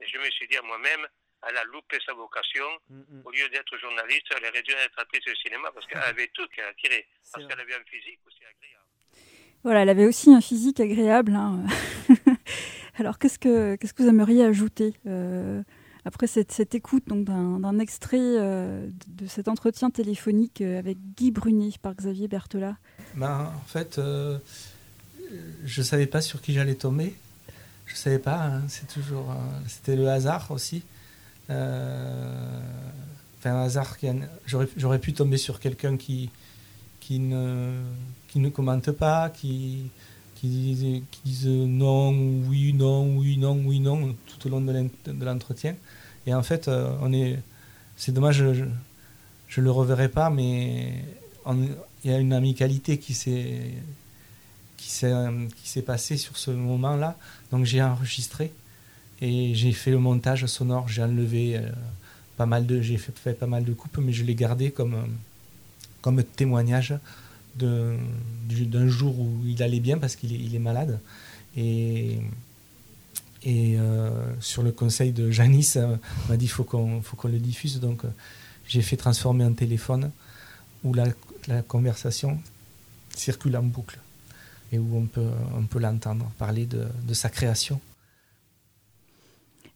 Et je me suis dit à moi-même, elle a loupé sa vocation. Mm. Au lieu d'être journaliste, elle aurait dû être actrice de cinéma parce qu'elle avait tout qu'elle a tiré. C'est Parce vrai. qu'elle avait un physique aussi agréable. Voilà, elle avait aussi un physique agréable. hein. Alors, qu'est-ce que, qu'est-ce que vous aimeriez ajouter euh, après cette, cette écoute d'un, extrait euh, de cet entretien téléphonique euh, avec Guy Brunet par Xavier Berthelat Ben, en fait, euh, je savais pas sur qui j'allais tomber. Je savais pas. hein, c'est toujours. C'était le hasard aussi. Enfin, un hasard j'aurais pu tomber sur quelqu'un qui qui ne qui ne commente pas, qui qui dise, qui dise non, oui, non, oui, non, oui, non tout au long de l'en- de l'entretien. Et en fait, euh, on est. C'est dommage. Je, je le reverrai pas, mais il y a une amicalité qui s'est qui s'est passée sur ce moment-là. Donc j'ai enregistré et j'ai fait le montage sonore. J'ai enlevé euh, pas mal de j'ai fait, fait pas mal de coupes, mais je l'ai gardé comme comme témoignage d'un jour où il allait bien parce qu'il est, malade et et euh, sur le conseil de Janice, euh, m'a dit faut qu'on faut qu'on le diffuse. Donc euh, j'ai fait transformer un téléphone où la, conversation circule en boucle et où on peut, on peut l'entendre parler de, de sa création.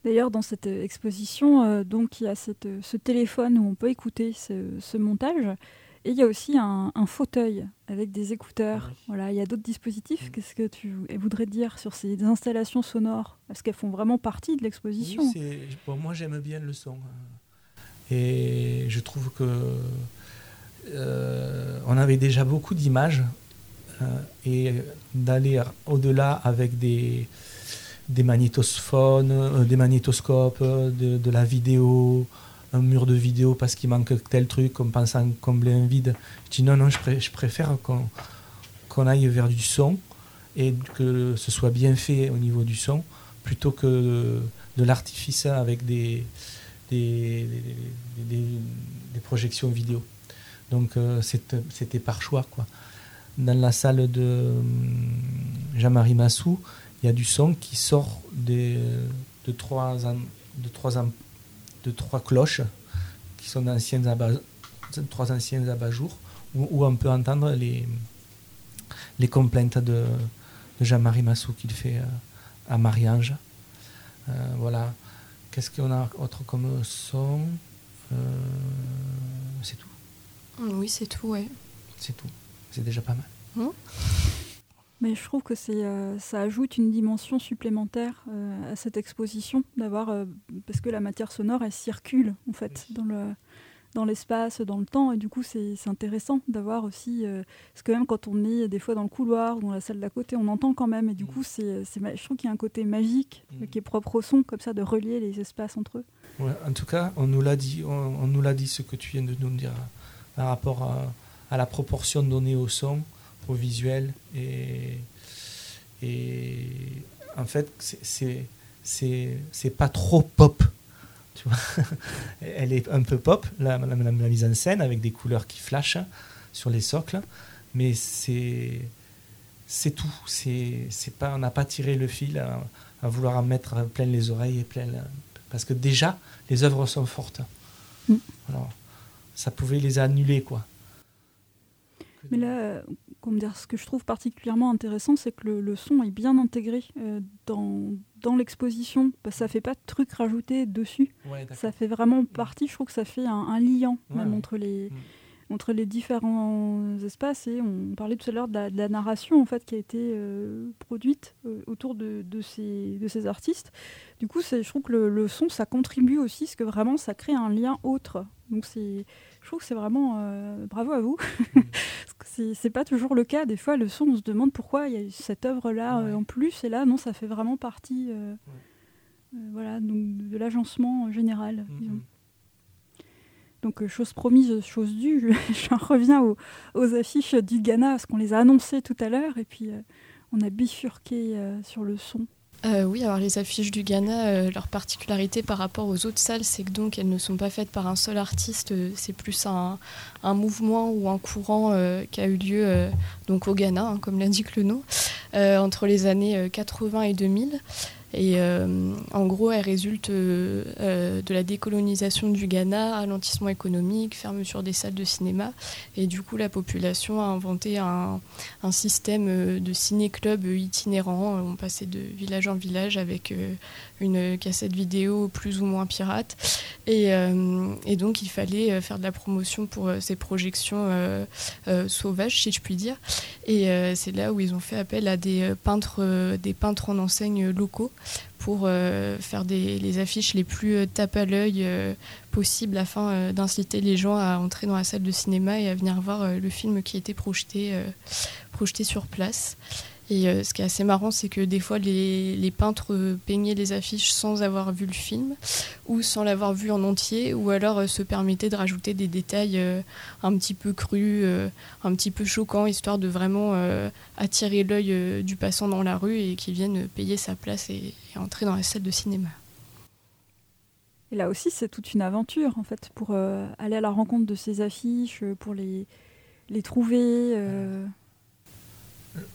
D'ailleurs, dans cette exposition, euh, donc il y a cette, ce téléphone où on peut écouter ce montage, et il y a aussi un, un fauteuil avec des écouteurs. Oui. Voilà, il y a d'autres dispositifs. Qu'est-ce que tu voudrais dire sur ces installations sonores? Est-ce qu'elles font vraiment partie de l'exposition Oui, c'est- bon, moi j'aime bien le son. euh, Et je trouve que euh, on avait déjà beaucoup d'images euh, et d'aller au-delà avec des, des magnétophones, des magnétoscopes, de, la vidéo, un mur de vidéo parce qu'il manque tel truc, comme pensant combler un vide. Je dis non, non, je, préfère qu'on aille vers du son et que ce soit bien fait au niveau du son plutôt que de, l'artifice avec des projections vidéo. Donc c'était par choix. quoi dans la salle de hum, Jean-Marie Massou, il y a du son qui sort des, de, trois, de, trois, de trois cloches qui sont d'anciennes trois anciennes abat-jours où, on peut entendre les, les complaintes de, Jean-Marie Massou qu'il fait euh, à Marie-Ange. Euh, voilà. Qu'est-ce qu'on a autre comme son? Euh, C'est tout? Oui, c'est tout, ouais. C'est tout c'est déjà pas mal. Mmh. Mais je trouve que c'est, euh, ça ajoute une dimension supplémentaire euh, à cette exposition, d'avoir euh, parce que la matière sonore elle circule en fait dans le dans l'espace, dans le temps, et du coup c'est, intéressant d'avoir aussi parce que même quand on est des fois dans le couloir ou dans la salle d'à côté, on entend quand même, et du mmh. coup c'est, je trouve qu'il y a un côté magique mmh. qui est propre au son, comme ça de relier les espaces entre eux. en tout cas, on nous l'a dit, on nous l'a dit ce que tu viens de nous dire par rapport à à la proportion donnée au son, au visuel. Et, et en fait, c'est, c'est, pas trop pop. Tu vois Elle est un peu pop, la, la, mise en scène, avec des couleurs qui flashent sur les socles. Mais c'est, c'est tout. C'est, pas, on n'a pas tiré le fil à, vouloir en mettre plein les oreilles et plein. Parce que déjà, les œuvres sont fortes. Mm. Alors, ça pouvait les annuler, quoi. Mais là, dire, ce que je trouve particulièrement intéressant, c'est que le, son est bien intégré euh, dans, dans l'exposition. Ça fait pas de trucs rajoutés dessus. ça fait vraiment partie, je trouve que ça fait un, liant même entre les, mm entre les différents espaces. Et on parlait tout à l'heure de, la narration en fait, qui a été euh, produite euh, autour de, de, ces, de ces artistes. Du coup, je trouve que le, son, ça contribue aussi, parce que vraiment, ça crée un lien autre. Donc, je trouve que c'est vraiment euh, bravo à vous. Ce c'est pas toujours le cas. Des fois, le son, on se demande pourquoi il y a cette œuvre-là en plus. Et là, non, ça fait vraiment partie voilà, donc, de l'agencement général. Donc, euh, chose promise, chose due, j'en reviens aux, affiches du Ghana, parce qu'on les a annoncées tout à l'heure, et puis euh, on a bifurqué euh, sur le son. Oui, alors les affiches du Ghana, leur particularité par rapport aux autres salles, c'est que donc elles ne sont pas faites par un seul artiste, c'est plus un, mouvement ou un courant qui a eu lieu donc au Ghana, hein, comme l'indique le nom, entre les années 80 et 2000. Et euh, en gros, elle résulte euh, euh, de la décolonisation du Ghana, ralentissement économique, fermeture des salles de cinéma. Et du coup, la population a inventé un, système de ciné-club itinérant. On passait de village en village avec une cassette vidéo plus ou moins pirate. Et, et donc, il fallait faire de la promotion pour ces projections sauvages, si je puis dire. Et c'est là où ils ont fait appel à des peintres, des peintres en enseigne locaux pour euh, faire des, les affiches les plus euh, tape à l'œil euh, possibles afin d'inciter les gens à entrer dans la salle de cinéma et à venir voir le film qui était projeté, projeté sur place. Et euh, ce qui est assez marrant, c'est que des fois, les, peintres peignaient les affiches sans avoir vu le film, ou sans l'avoir vu en entier, ou alors euh, se permettaient de rajouter des détails euh, un petit peu crus, un petit peu choquants, histoire de vraiment attirer l'œil du passant dans la rue et qu'il vienne payer sa place et, entrer dans la salle de cinéma. Et là aussi, c'est toute une aventure, en fait, pour aller à la rencontre de ces affiches, pour les, les trouver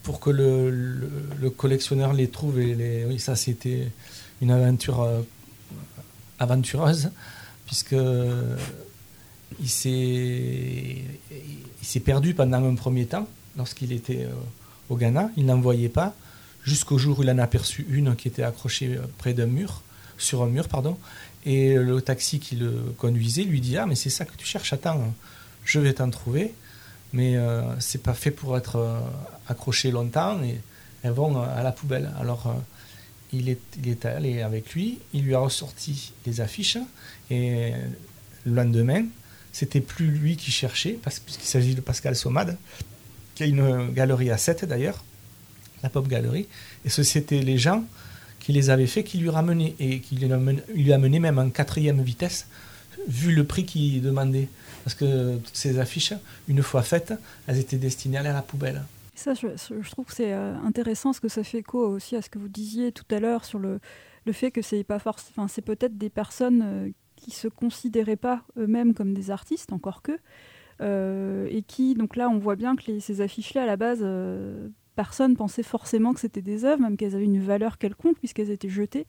pour que le, le, collectionneur les trouve. Et les, oui, ça, c'était une aventure euh, aventureuse, puisque il s'est perdu pendant un premier temps, lorsqu'il était euh, au Ghana. Il n'en voyait pas, jusqu'au jour où il en a aperçu une qui était accrochée euh, près d'un mur, sur un mur, pardon. Et le taxi qui le conduisait lui dit Ah, mais c'est ça que tu cherches, attends, je vais t'en trouver mais euh, c'est pas fait pour être euh, accroché longtemps et elles vont euh, à la poubelle. Alors il, est, allé avec lui, il lui a ressorti les affiches et le lendemain, c'était plus lui qui cherchait, puisqu'il s'agit de Pascal Somade, qui a une galerie à 7 d'ailleurs, la Pop Gallery, et ce c'était les gens qui les avait fait, qui lui ramenait, et qui lui lui a amené même en quatrième vitesse, vu le prix qu'il demandait. Parce que toutes ces affiches, une fois faites, elles étaient destinées à aller à la poubelle. Ça, je, trouve que c'est euh, intéressant, parce que ça fait écho aussi à ce que vous disiez tout à l'heure sur le, le fait que c'est pas forcément, c'est peut-être des personnes euh, qui se considéraient pas eux-mêmes comme des artistes, encore que, euh, et qui, donc là, on voit bien que ces affiches-là, à la base, euh, personne pensait forcément que c'était des œuvres, même qu'elles avaient une valeur quelconque puisqu'elles étaient jetées.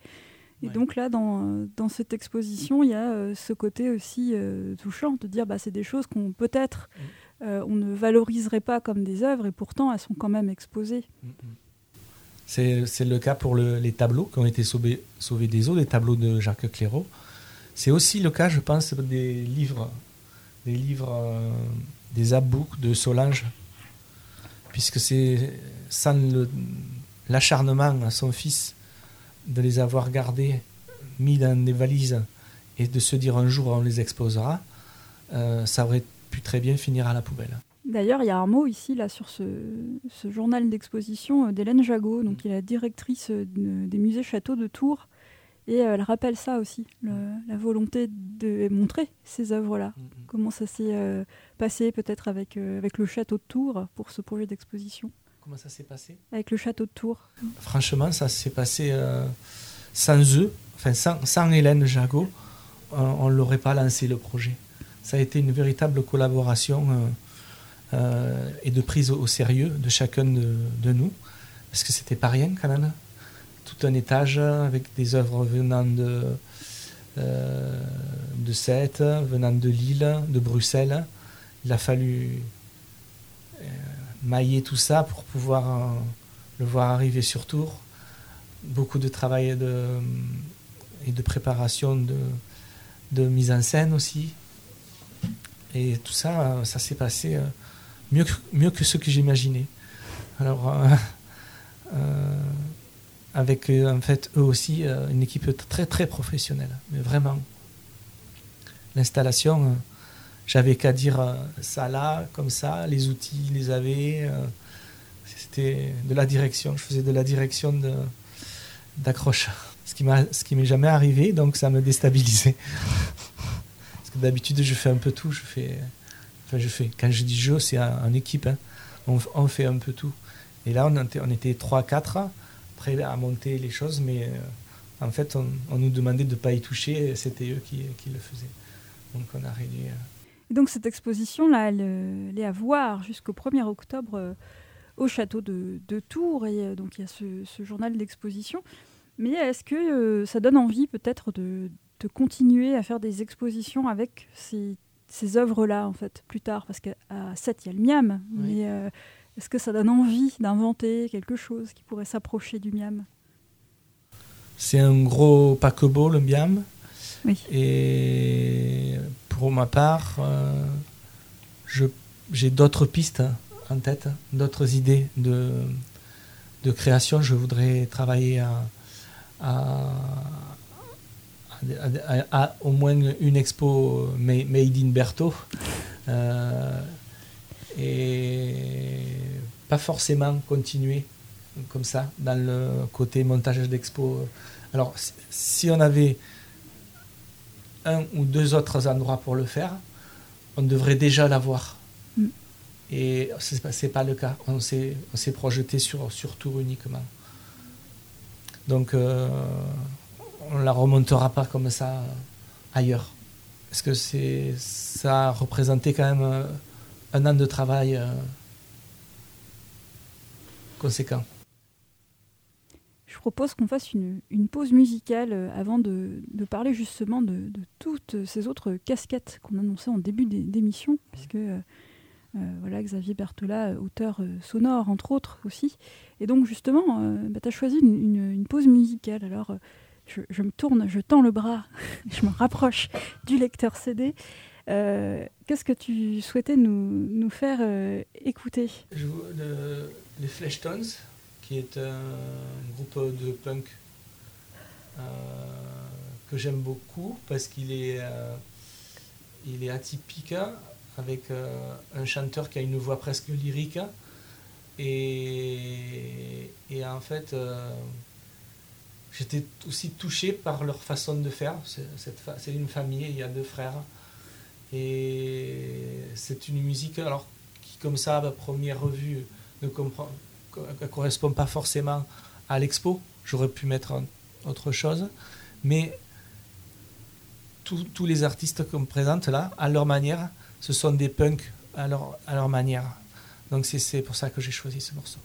Et Ouais. donc là, dans, dans cette exposition, il y a euh, ce côté aussi euh, touchant de dire, bah, c'est des choses qu'on peut-être euh, on ne valoriserait pas comme des œuvres, et pourtant elles sont quand même exposées. C'est c'est le cas pour le- les tableaux qui ont été sauvés, sauvés des eaux, les tableaux de Jacques Clairaut. C'est aussi le cas, je pense, des livres, des livres, euh, des abouks de Solange, puisque c'est sans l'acharnement à son fils de les avoir gardés, mis dans des valises, et de se dire un jour on les exposera, euh, ça aurait pu très bien finir à la poubelle. D'ailleurs, il y a un mot ici là sur ce, ce journal d'exposition euh, d'Hélène Jagot, donc qui est la directrice euh, de- des musées châteaux de Tours, et elle rappelle ça aussi, le- la volonté de montrer ces œuvres-là. Comment ça s'est euh, passé peut-être avec, euh, avec le château de Tours pour ce projet d'exposition Comment ça s'est passé Avec le château de Tours. Franchement, ça s'est passé euh, sans eux, enfin sans, sans Hélène Jagot, on ne l'aurait pas lancé le projet. Ça a été une véritable collaboration euh, euh, et de prise au, au sérieux de chacun de, de nous, parce que c'était pas rien quand même. Tout un étage avec des œuvres venant de, euh, de Sète, venant de Lille, de Bruxelles. Il a fallu euh, mailler tout ça pour pouvoir euh, le voir arriver sur Tours. Beaucoup de travail et de, préparation de, mise en scène aussi. Et tout ça, euh, ça s'est passé euh, mieux, que, ce que j'imaginais. Alors, avec en fait eux aussi une équipe très très professionnelle, mais vraiment. L'installation, j'avais qu'à dire euh, ça là, comme ça, les outils, ils les avaient. euh, c'était de la direction. Je faisais de la direction d'accroche. Ce qui m'est jamais arrivé, donc ça me déstabilisait. Parce que d'habitude, je fais un peu tout. Je fais, enfin, je fais. Quand je dis je, c'est en, équipe. hein. On, fait un peu tout. Et là, on était, on était 3-4 prêts à monter les choses, mais euh, en fait, on, nous demandait de ne pas y toucher. C'était eux qui, qui le faisaient. Donc, on a réduit. Et donc cette exposition-là, elle, euh, elle est à voir jusqu'au 1er octobre euh, au château de, de Tours. Et euh, donc il y a ce, ce journal d'exposition. Mais est-ce que euh, ça donne envie peut-être de, de continuer à faire des expositions avec ces, ces œuvres-là, en fait, plus tard? Parce qu'à à Sète, il y a le miam. Oui. Mais est-ce que ça donne envie d'inventer quelque chose qui pourrait s'approcher du miam? C'est un gros paquebot, le Miam. Oui. Et pour ma part, euh, je- j'ai d'autres pistes en tête, d'autres idées de, de création. Je voudrais travailler à, au moins une expo ma- made in Berthaud. Euh, et pas forcément continuer comme ça dans le côté montage d'expo. Alors, si on avait un ou deux autres endroits pour le faire, on devrait déjà l'avoir. Mm. Et ce n'est pas, le cas. On s'est, on s'est projeté sur, sur Tours uniquement. Donc, euh, on ne la remontera pas comme ça ailleurs. Parce que c'est, ça a représenté quand même euh, un an de travail euh, conséquent. Je propose qu'on fasse une, une pause musicale euh, avant de, de parler justement de, de toutes ces autres casquettes qu'on annonçait en début d'é- d'émission, puisque euh, euh, voilà, Xavier Bertola, euh, auteur sonore entre autres aussi. Et donc justement, tu as choisi une, une- une pause musicale. Alors je, je me tourne, je tends le bras, je me rapproche du lecteur CD. Euh, Qu'est-ce que tu souhaitais nous, nous faire écouter? Je le- les Fleshtones, qui est un groupe de punk euh, que j'aime beaucoup parce qu'il est, euh, il est atypique, avec euh, un chanteur qui a une voix presque lyrique. Et, et en fait, j'étais aussi touché par leur façon de faire. C'est une famille, il y a deux frères. Et c'est une musique alors, qui, comme ça, à première revue, ne comprend, correspond pas forcément à l'expo. J'aurais pu mettre autre chose. Mais tous les artistes qu'on présente là, à leur manière, ce sont des punks à leur manière. Donc c'est pour ça que j'ai choisi ce morceau.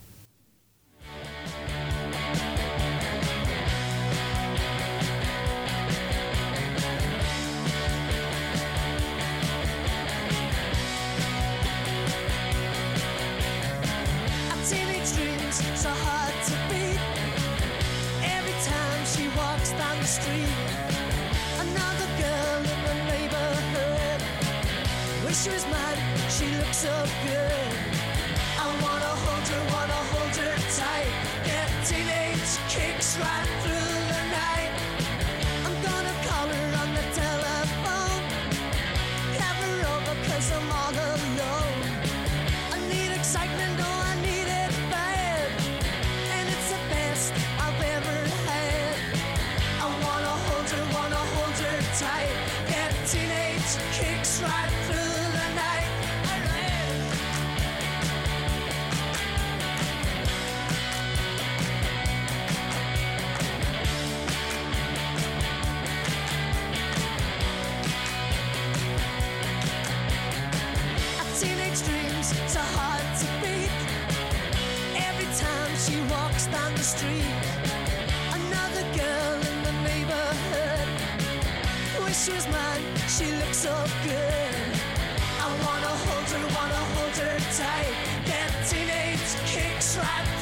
mad, she looks so good. street. Another girl in the neighborhood. Wish she was mine, she looks so good. I wanna hold her, wanna hold her tight. That teenage kicks slap.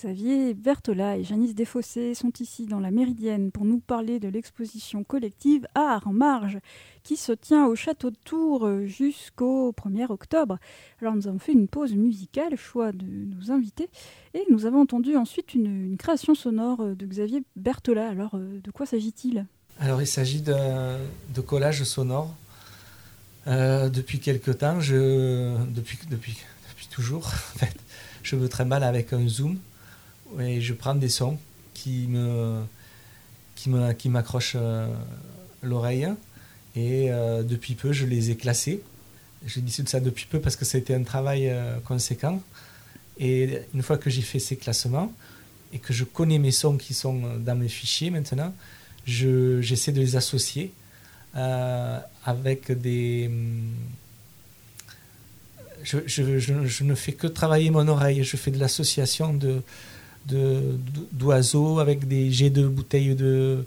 Xavier Bertola et Janice Desfossés sont ici dans la Méridienne pour nous parler de l'exposition collective Art en marge qui se tient au château de Tours jusqu'au 1er octobre. Alors nous avons fait une pause musicale, choix de nos invités, et nous avons entendu ensuite une, création sonore de Xavier Bertola. Alors euh, de quoi s'agit-il? Alors il s'agit de, collage sonore. Euh, depuis quelque temps, depuis, toujours, je me très mal avec un zoom je prends des sons qui me qui me qui m'accrochent l'oreille et depuis peu je les ai classés. Je dis ça depuis peu parce que ça a été un travail conséquent. Et une fois que j'ai fait ces classements et que je connais mes sons qui sont dans mes fichiers maintenant, j'essaie de les associer avec des je, je, je, ne fais que travailler mon oreille. Je fais de l'association de, d'oiseaux avec des jets de bouteilles de,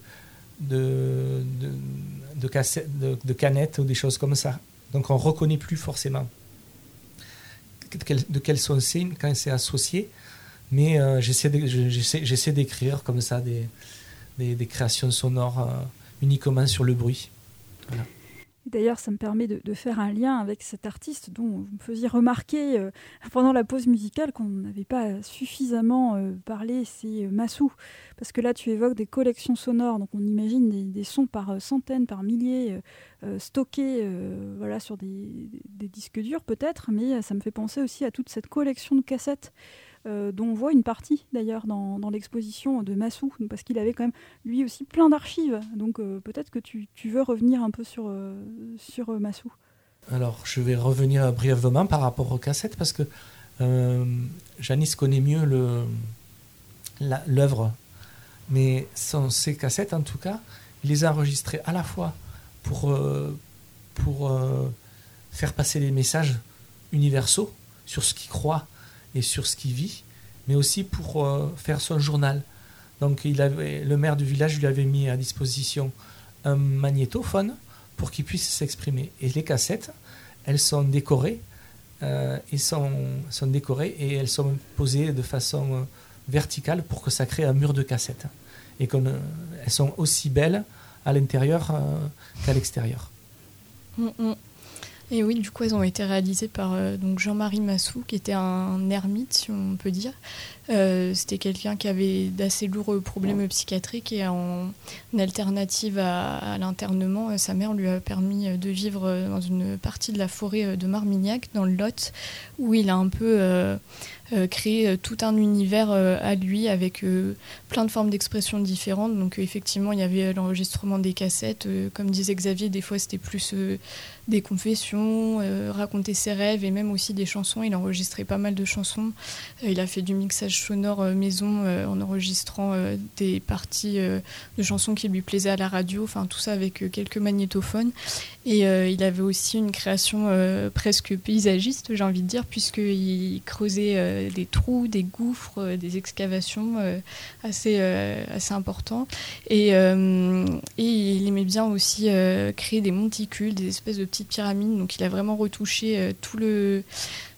de, de, de, de, canettes ou des choses comme ça. Donc on ne reconnaît plus forcément de quel son c'est quand c'est associé. Mais euh, j'essaie d'écrire comme ça des, des, des, créations sonores euh, uniquement sur le bruit. Voilà. D'ailleurs, ça me permet de, faire un lien avec cet artiste dont vous me faisiez remarquer euh, pendant la pause musicale qu'on n'avait pas suffisamment euh, parlé, c'est euh, Massou. Parce que là, tu évoques des collections sonores, donc on imagine des, sons par centaines, par milliers, stockés voilà, sur des, disques durs peut-être, mais ça me fait penser aussi à toute cette collection de cassettes dont on voit une partie d'ailleurs dans, l'exposition de Massou, parce qu'il avait quand même lui aussi plein d'archives. Donc euh, peut-être que tu, veux revenir un peu sur, euh, sur Massou. Alors je vais revenir brièvement par rapport aux cassettes, parce que Janice connaît mieux l'œuvre, mais sans ces cassettes en tout cas, il les a enregistrées à la fois pour, pour faire passer des messages universaux sur ce qu'il croit et sur ce qu'il vit, mais aussi pour euh, faire son journal. Donc il avait, le maire du village lui avait mis à disposition un magnétophone pour qu'il puisse s'exprimer. Et les cassettes, elles sont décorées, euh, et sont, sont décorées et elles sont posées de façon euh, verticale pour que ça crée un mur de cassettes. Et qu'elles sont aussi belles à l'intérieur qu'à l'extérieur. Mm, mm. Et oui, du coup, elles ont été réalisées par euh, donc Jean-Marie Massou, qui était un ermite, si on peut dire. Euh, c'était quelqu'un qui avait d'assez lourds problèmes psychiatriques et en, alternative à, l'internement, euh, sa mère lui a permis de vivre dans une partie de la forêt de Marmignac, dans le Lot, où il a un peu euh, créé tout un univers à lui avec plein de formes d'expression différentes. Donc effectivement, il y avait l'enregistrement des cassettes. comme disait Xavier, des fois c'était plus des confessions, raconter ses rêves et même aussi des chansons. Il a enregistré pas mal de chansons. il a fait du mixage sonore maison en enregistrant des parties de chansons qui lui plaisaient à la radio. Enfin, tout ça avec quelques magnétophones. Et il avait aussi une création presque paysagiste, j'ai envie de dire, puisqu'il creusait euh, des trous, des gouffres, euh, des excavations euh, assez, assez importants. Et, et, il aimait bien aussi créer des monticules, des espèces de petites pyramides. Donc il a vraiment retouché tout le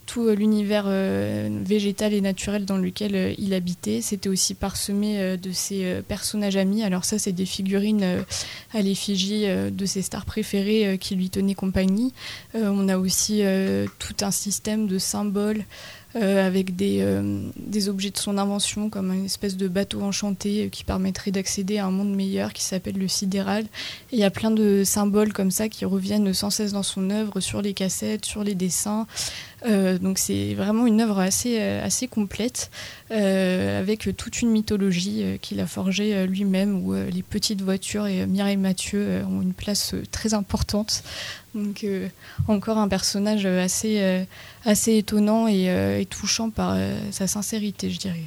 tout l'univers végétal et naturel dans lequel il habitait. C'était aussi parsemé de ses personnages amis. Alors ça, c'est des figurines à l'effigie de ses stars préférées qui lui tenaient compagnie. on a aussi tout un système de symboles euh, avec des, euh, des, objets de son invention, comme une espèce de bateau enchanté euh, qui permettrait d'accéder à un monde meilleur qui s'appelle le sidéral. il y a plein de symboles comme ça qui reviennent sans cesse dans son œuvre, sur les cassettes, sur les dessins. Donc c'est vraiment une œuvre assez, assez complète, avec toute une mythologie qu'il a forgée lui-même, où les petites voitures et Mireille Mathieu ont une place très importante. Donc encore un personnage assez assez étonnant et, euh, touchant par euh, sa sincérité, je dirais.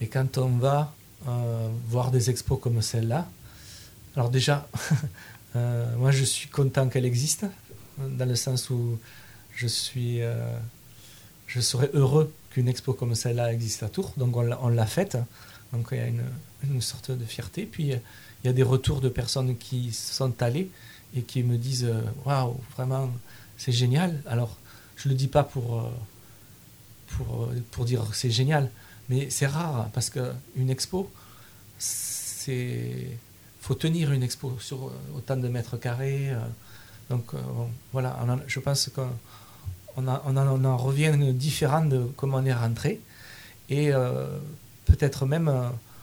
Et quand on va euh, voir des expos comme celle-là, alors déjà, moi je suis content qu'elle existe, dans le sens où je suis, je serais heureux qu'une expo comme celle-là existe à Tours, donc on l'a faite, donc il y a une, une, sorte de fierté, puis il y a des retours de personnes qui sont allées et qui me disent waouh, vraiment c'est génial. Alors, je le dis pas pour, euh, pour, euh, pour dire que c'est génial, mais c'est rare parce qu'une expo, c'est faut tenir une expo sur euh, autant de mètres carrés. Donc voilà, je pense qu'on on, en revient différent de comment on est rentré. Et peut-être même,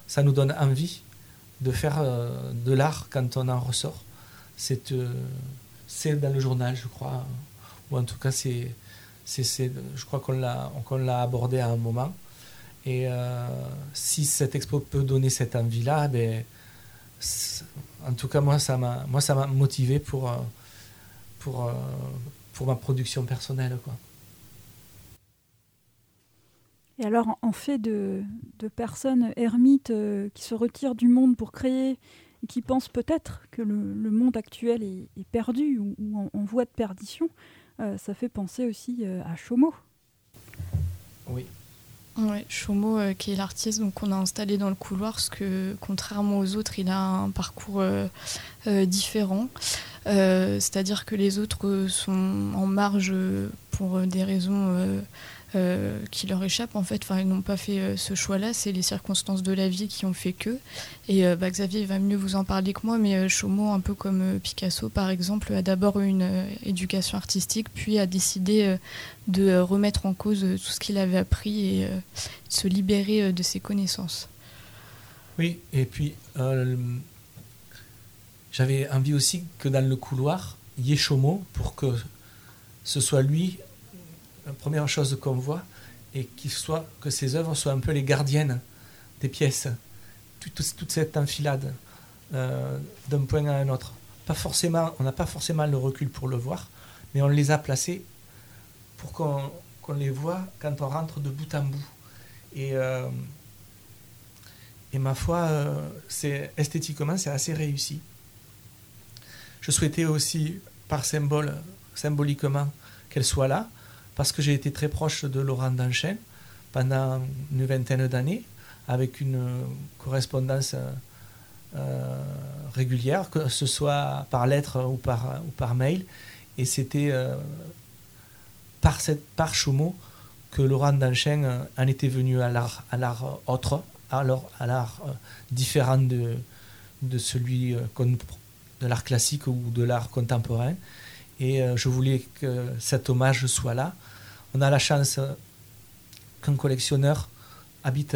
ça nous donne envie de faire de l'art quand on en ressort. C'est dans le journal, je crois ou en tout cas, c'est, je crois qu'on l'a, abordé à un moment. Et si cette expo peut donner cette envie-là, ben, en tout cas, moi, ça m'a, motivé pour, pour ma production personnelle. Quoi. Et alors, en fait de, personnes ermites euh, qui se retirent du monde pour créer, et qui pensent peut-être que le, monde actuel est, perdu ou, en, voie de perdition, euh, ça fait penser aussi euh, à Chomo. Oui. Ouais, Chomo, qui est l'artiste qu'on a installé dans le couloir, parce que contrairement aux autres, il a un parcours différent. C'est-à-dire que les autres sont en marge pour des raisons euh, qui leur échappent en fait. Enfin, ils n'ont pas fait euh, ce choix-là. C'est les circonstances de la vie qui ont fait que. Et euh, bah, Xavier va mieux vous en parler que moi, mais Chomo, un peu comme Picasso par exemple, a d'abord eu une éducation artistique, puis a décidé de remettre en cause tout ce qu'il avait appris et de se libérer de ses connaissances. Oui, et puis j'avais envie aussi que dans le couloir, il y ait Chomo pour que ce soit lui la première chose qu'on voit, et soit, que ces œuvres soient un peu les gardiennes des pièces, toute, cette enfilade euh, d'un point à un autre. Pas forcément, on n'a pas forcément le recul pour le voir, mais on les a placées pour qu'on les voit quand on rentre de bout en bout. Et, euh, ma foi, euh, esthétiquement, c'est assez réussi. Je souhaitais aussi, par symbole, symboliquement, qu'elle soit là, parce que j'ai été très proche de Laurent Danchen pendant une vingtaine d'années, avec une correspondance euh, régulière, que ce soit par lettre ou par, mail. Et c'était euh, par, cette, par que Laurent Danchen euh, en était venu à l'art, à l'art autre, alors à l'art différent de, de celui de l'art classique ou de l'art contemporain. Et je voulais que cet hommage soit là on a la chance qu'un collectionneur habite,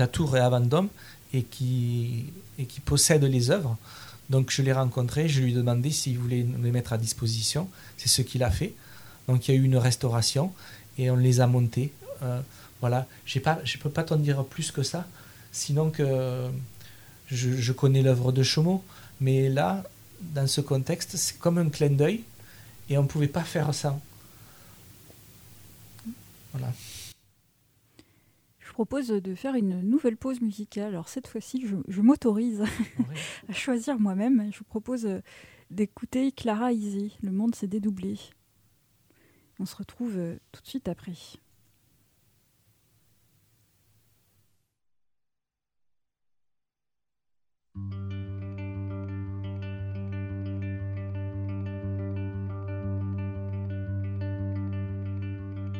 à Tours et à Vendôme et qui, et qui possède les œuvres. Donc je l'ai rencontré, je lui ai demandé s'il voulait nous les mettre à disposition. C'est ce qu'il a fait. Donc il y a eu une restauration et on les a montés. Euh, voilà, je ne peux pas t'en dire plus que ça, sinon que je, je connais l'œuvre de Chaumont. Mais là, dans ce contexte, c'est comme un clin d'œil et on ne pouvait pas faire ça. Voilà. Je propose de faire une nouvelle pause musicale. Alors cette fois-ci, je, m'autorise à choisir moi-même. Je vous propose d'écouter Clara Isé. Le monde s'est dédoublé. On se retrouve euh, tout de suite après.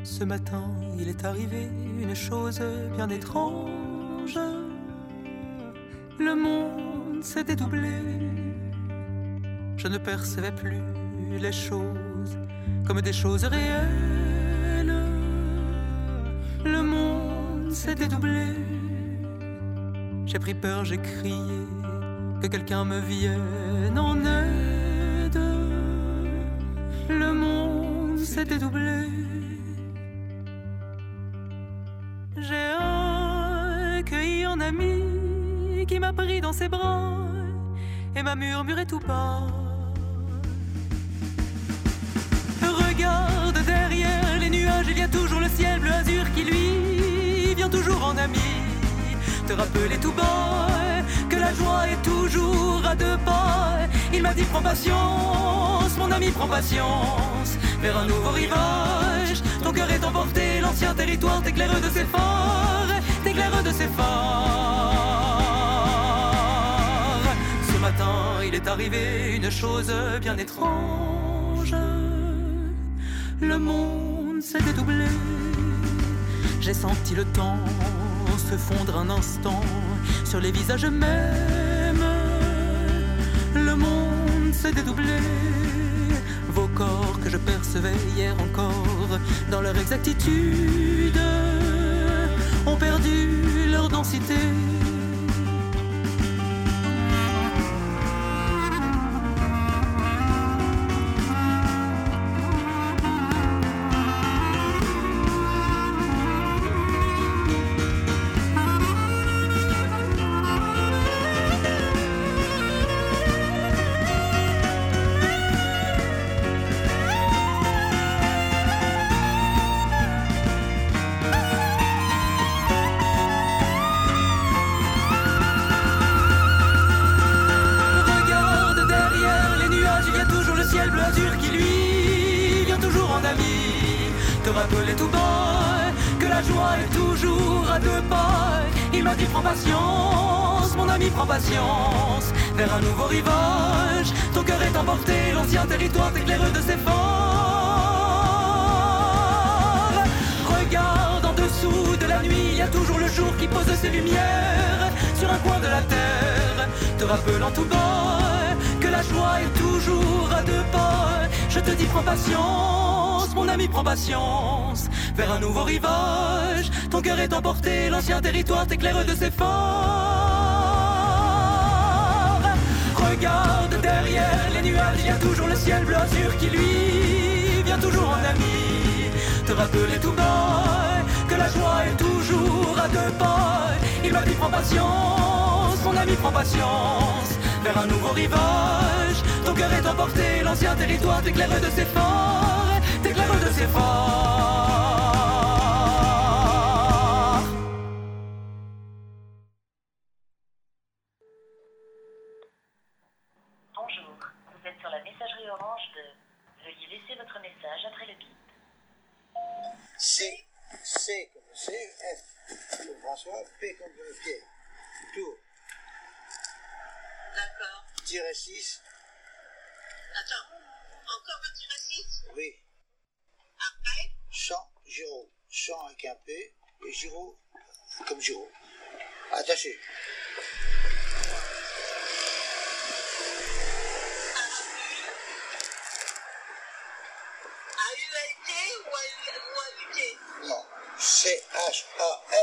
Ce matin, il est arrivé une chose bien étrange. Le monde s'est dédoublé. Je ne percevais plus les choses comme des choses réelles. Le monde s'est dédoublé. J'ai pris peur, j'ai crié que quelqu'un me vienne en aide. Le monde s'est dédoublé. Qui m'a pris dans ses bras et m'a murmuré tout bas. Regarde derrière les nuages, il y a toujours le ciel bleu azur qui lui vient toujours en ami. Te rappeler tout bas que la joie est toujours à deux pas. Il m'a dit prends patience, mon ami prends patience vers un nouveau rivage. Ton cœur est emporté, l'ancien territoire t'éclaire de ses phares, t'éclaire de ses phares il est arrivé une chose bien étrange. Le monde s'est dédoublé. J'ai senti le temps se fondre un instant sur les visages mêmes. Le monde s'est dédoublé. Vos corps que je percevais hier encore dans leur exactitude ont perdu leur densité patience, mon ami prends patience, vers un nouveau rivage. Ton cœur est emporté, l'ancien territoire t'éclaire de ses phares. Regarde derrière les nuages, il y a toujours le ciel bleu azur qui lui vient toujours en ami. Te rappeler tout bas que la joie est toujours à deux pas. Il m'a dit prends patience, mon ami prends patience, vers un nouveau rivage. Ton cœur est emporté, l'ancien territoire t'éclaire de ses phares, t'éclaire de ses phares. Bonjour, vous êtes sur la messagerie orange de Veuillez laisser votre message après le bip. C, C comme C, F comme François, P comme Pierre. Tour. D'accord. Tiret 6, Attends, encore un tiré 6 oui. Après? Chant, Giro. Chant avec un P et Giro comme Giro. Attaché. A ULT ou UT Non. C-H-A-M-P.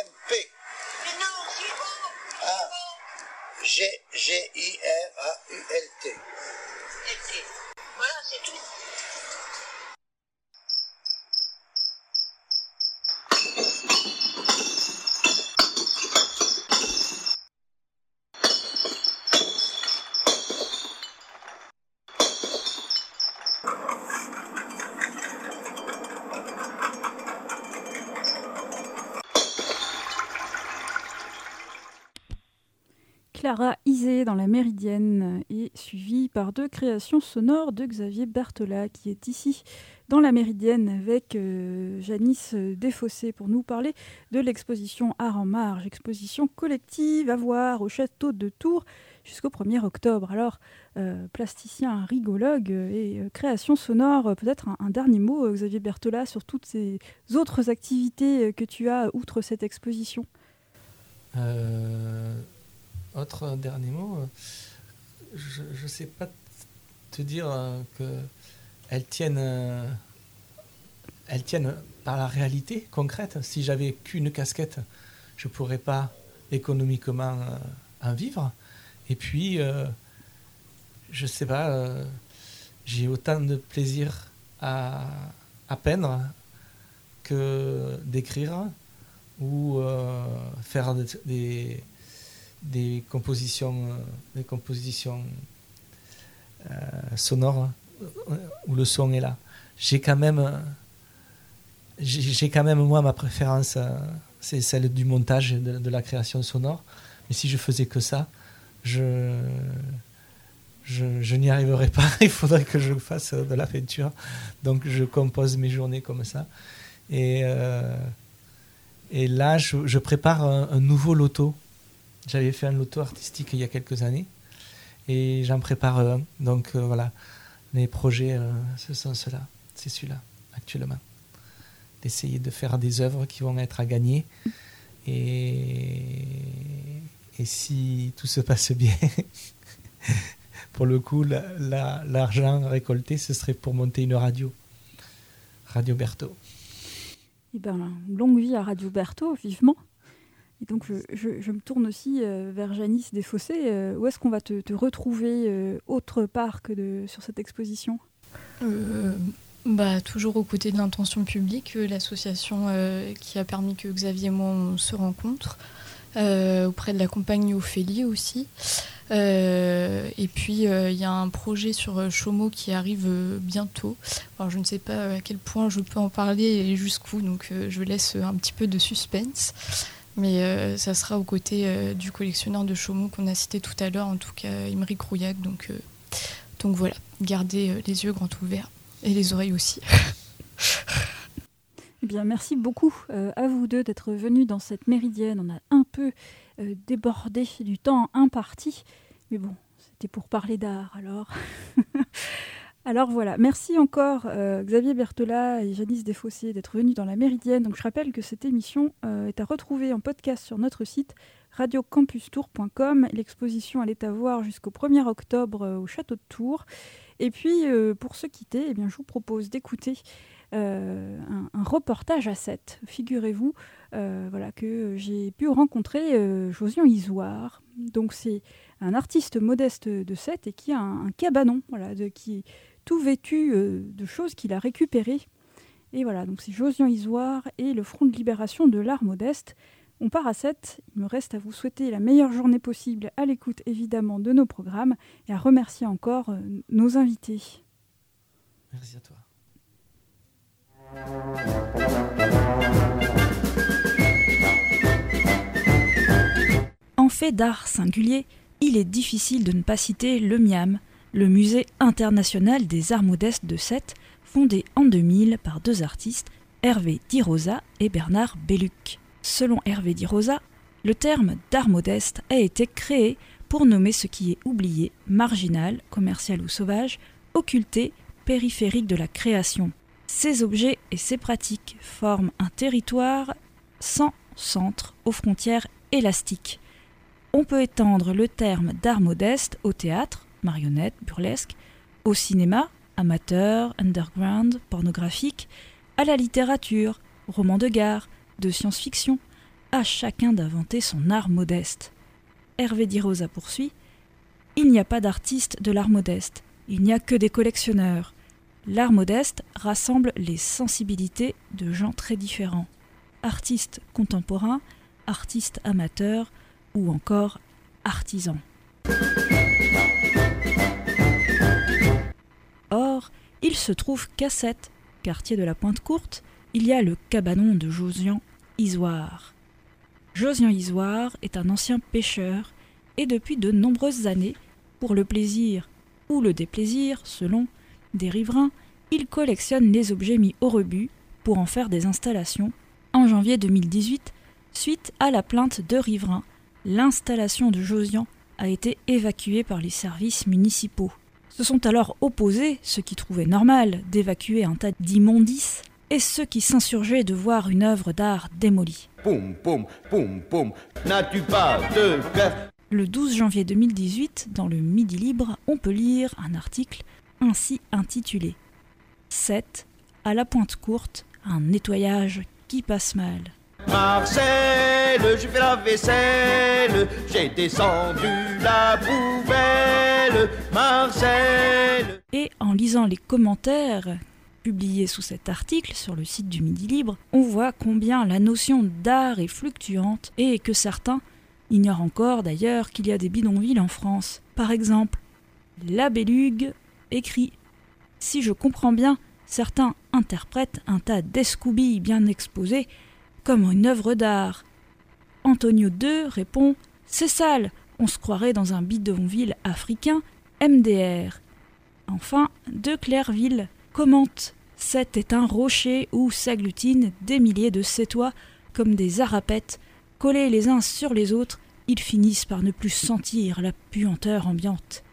Créations sonores de Xavier Bertola qui est ici dans la Méridienne avec euh, Janice Desfossés pour nous parler de l'exposition Art en marge, exposition collective à voir au château de Tours jusqu'au 1er octobre. Alors, euh, plasticien, rigologue et euh, création sonore, euh, peut-être un, un dernier mot, euh, Xavier Bertola, sur toutes ces autres activités euh, que tu as outre cette exposition? Euh, autre dernier mot, euh, je ne sais pas te dire euh, que elles tiennent, euh, elles tiennent par la réalité concrète. Si j'avais qu'une casquette, je pourrais pas économiquement euh, en vivre. Et puis, je sais pas, j'ai autant de plaisir à, peindre que d'écrire ou faire des, des, compositions, des compositions euh, sonores euh, où le son est là. J'ai quand même, euh, j'ai quand même moi ma préférence, c'est celle du montage de, de la création sonore. Mais si je faisais que ça, je je, n'y arriverais pas. Il faudrait que je fasse de la peinture. Donc je compose mes journées comme ça. Et et là, je, je prépare un, un nouveau loto. J'avais fait un loto artistique il y a quelques années. Et j'en prépare un. Donc euh, voilà, mes projets, euh, ce sont ceux-là. C'est celui-là, actuellement. D'essayer de faire des œuvres qui vont être à gagner. Et, si tout se passe bien, pour le coup, la- la- l'argent récolté, ce serait pour monter une radio. Radio Berthaud. Eh ben, longue vie à Radio Berthaud, vivement. Et donc, je, je- me tourne aussi euh, vers Janice Desfossés. Euh, où est-ce qu'on va te, retrouver euh, autre part que sur cette exposition? Euh, bah, toujours aux côtés de l'intention publique, euh, l'association euh, qui a permis que Xavier et moi on se rencontre, euh, auprès de la compagnie Ophélie aussi. Euh, et puis euh, il y a un projet sur euh, Chomeau qui arrive euh, bientôt. Alors je ne sais pas euh, à quel point je peux en parler et jusqu'où, donc euh, je laisse euh, un petit peu de suspense. Mais euh, ça sera aux côtés euh, du collectionneur de Chaumont qu'on a cité tout à l'heure, en tout cas Imric Rouillac. Donc, euh, donc voilà, gardez les yeux grands ouverts et les oreilles aussi. Eh bien, merci beaucoup à vous deux d'être venus dans cette méridienne. On a un peu débordé du temps imparti, mais bon, c'était pour parler d'art alors. alors voilà, merci encore euh, Xavier Bertola et Janice Desfossés d'être venus dans la méridienne. Donc je rappelle que cette émission est à retrouver en podcast sur notre site radiocampustour.com. L'exposition est à voir jusqu'au 1er octobre au château de Tours. Et puis, pour se quitter, eh bien, je vous propose d'écouter euh, un, reportage à 7. Figurez-vous euh, voilà, que j'ai pu rencontrer euh, Josian Isoire. Donc c'est un artiste modeste de 7 et qui a un, cabanon, voilà, de, qui tout vêtu de choses qu'il a récupérées. Et voilà, donc c'est Josian Isoire et le Front de libération de l'art modeste. On part à 7. Il me reste à vous souhaiter la meilleure journée possible à l'écoute évidemment de nos programmes et à remercier encore nos invités. Merci à toi. En fait d'art singulier, il est difficile de ne pas citer le MIAM, le Musée international des arts modestes de Sète, fondé en 2000 par deux artistes, Hervé Di Rosa et Bernard Belluc. Selon Hervé Di Rosa, le terme d'art modeste a été créé pour nommer ce qui est oublié, marginal, commercial ou sauvage, occulté, périphérique de la création, ces objets et ces pratiques forment un territoire sans centre aux frontières élastiques. On peut étendre le terme d'art modeste au théâtre, marionnette, burlesque, au cinéma, amateur, underground, pornographique, à la littérature, roman de gare, de science-fiction, à chacun d'inventer son art modeste. Hervé Dirosa poursuit Il n'y a pas d'artiste de l'art modeste, il n'y a que des collectionneurs, L'art modeste rassemble les sensibilités de gens très différents, artistes contemporains, artistes amateurs ou encore artisans. Il se trouve qu'à cette quartier de la Pointe Courte, il y a le cabanon de Josian Isoire. Josian Isoire est un ancien pêcheur et depuis de nombreuses années, pour le plaisir ou le déplaisir selon des riverains, il collectionne les objets mis au rebut pour en faire des installations. En janvier 2018, suite à la plainte de riverains, l'installation de Josian a été évacuée par les services municipaux. Se sont alors opposés ceux qui trouvaient normal d'évacuer un tas d'immondices et ceux qui s'insurgeaient de voir une œuvre d'art démolie. N'as-tu pas de Le 12 janvier 2018, dans le Midi Libre, on peut lire un article ainsi intitulé 7. À la pointe courte, un nettoyage qui passe mal. Marcel, j'ai fait la vaisselle, j'ai descendu la poubelle, Et en lisant les commentaires publiés sous cet article sur le site du Midi Libre, on voit combien la notion d'art est fluctuante et que certains ignorent encore d'ailleurs qu'il y a des bidonvilles en France. Par exemple, la écrit Si je comprends bien, certains interprètent un tas d'escoubilles bien exposées comme une œuvre d'art. Antonio II répond C'est sale, on se croirait dans un bidonville africain, MDR. Enfin, De Clairville commente Cet est un rocher où s'agglutinent des milliers de cétois comme des arapettes, collés les uns sur les autres, ils finissent par ne plus sentir la puanteur ambiante.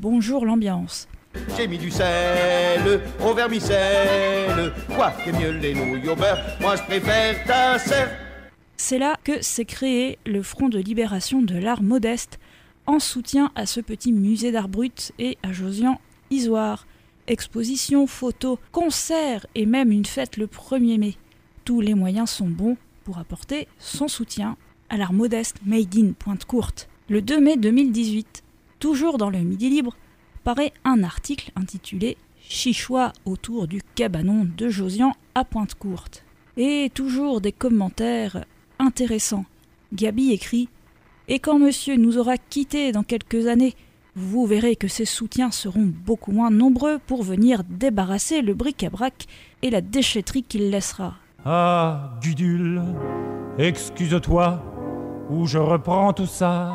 Bonjour l'ambiance. J'ai mis du sel au vermicelle. Quoi que les nouilles au beurre, moi je ta serre. C'est là que s'est créé le Front de libération de l'art modeste en soutien à ce petit musée d'art brut et à Josian Isoire. Exposition, photos, concerts et même une fête le 1er mai. Tous les moyens sont bons pour apporter son soutien à l'art modeste Made in Pointe Courte. Le 2 mai 2018, toujours dans le Midi Libre, paraît un article intitulé Chichois autour du cabanon de Josian à Pointe-Courte. Et toujours des commentaires intéressants. Gabi écrit Et quand monsieur nous aura quittés dans quelques années, vous verrez que ses soutiens seront beaucoup moins nombreux pour venir débarrasser le bric-à-brac et la déchetterie qu'il laissera. Ah, Gudule, excuse-toi, ou je reprends tout ça.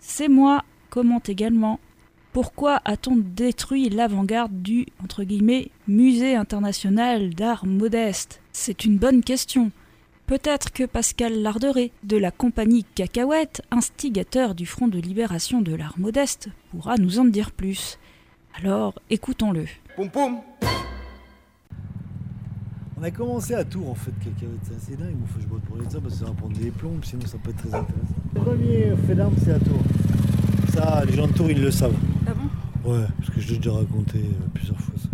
C'est moi, commente également Pourquoi a-t-on détruit l'avant-garde du entre guillemets musée international d'art modeste? C'est une bonne question. Peut-être que Pascal Larderet, de la compagnie Cacahuète, instigateur du Front de libération de l'art modeste, pourra nous en dire plus. Alors, écoutons-le. Poum poum On a commencé à Tours en fait, Cacahuète, c'est assez dingue. Il faut que je botte pour les ça parce que ça va prendre des plombes, sinon ça peut être très intéressant. Le premier fait d'armes, c'est à Tours. Ça, les gens de Tours, ils le savent. Ouais, parce que je l'ai déjà raconté euh, plusieurs fois. Ça.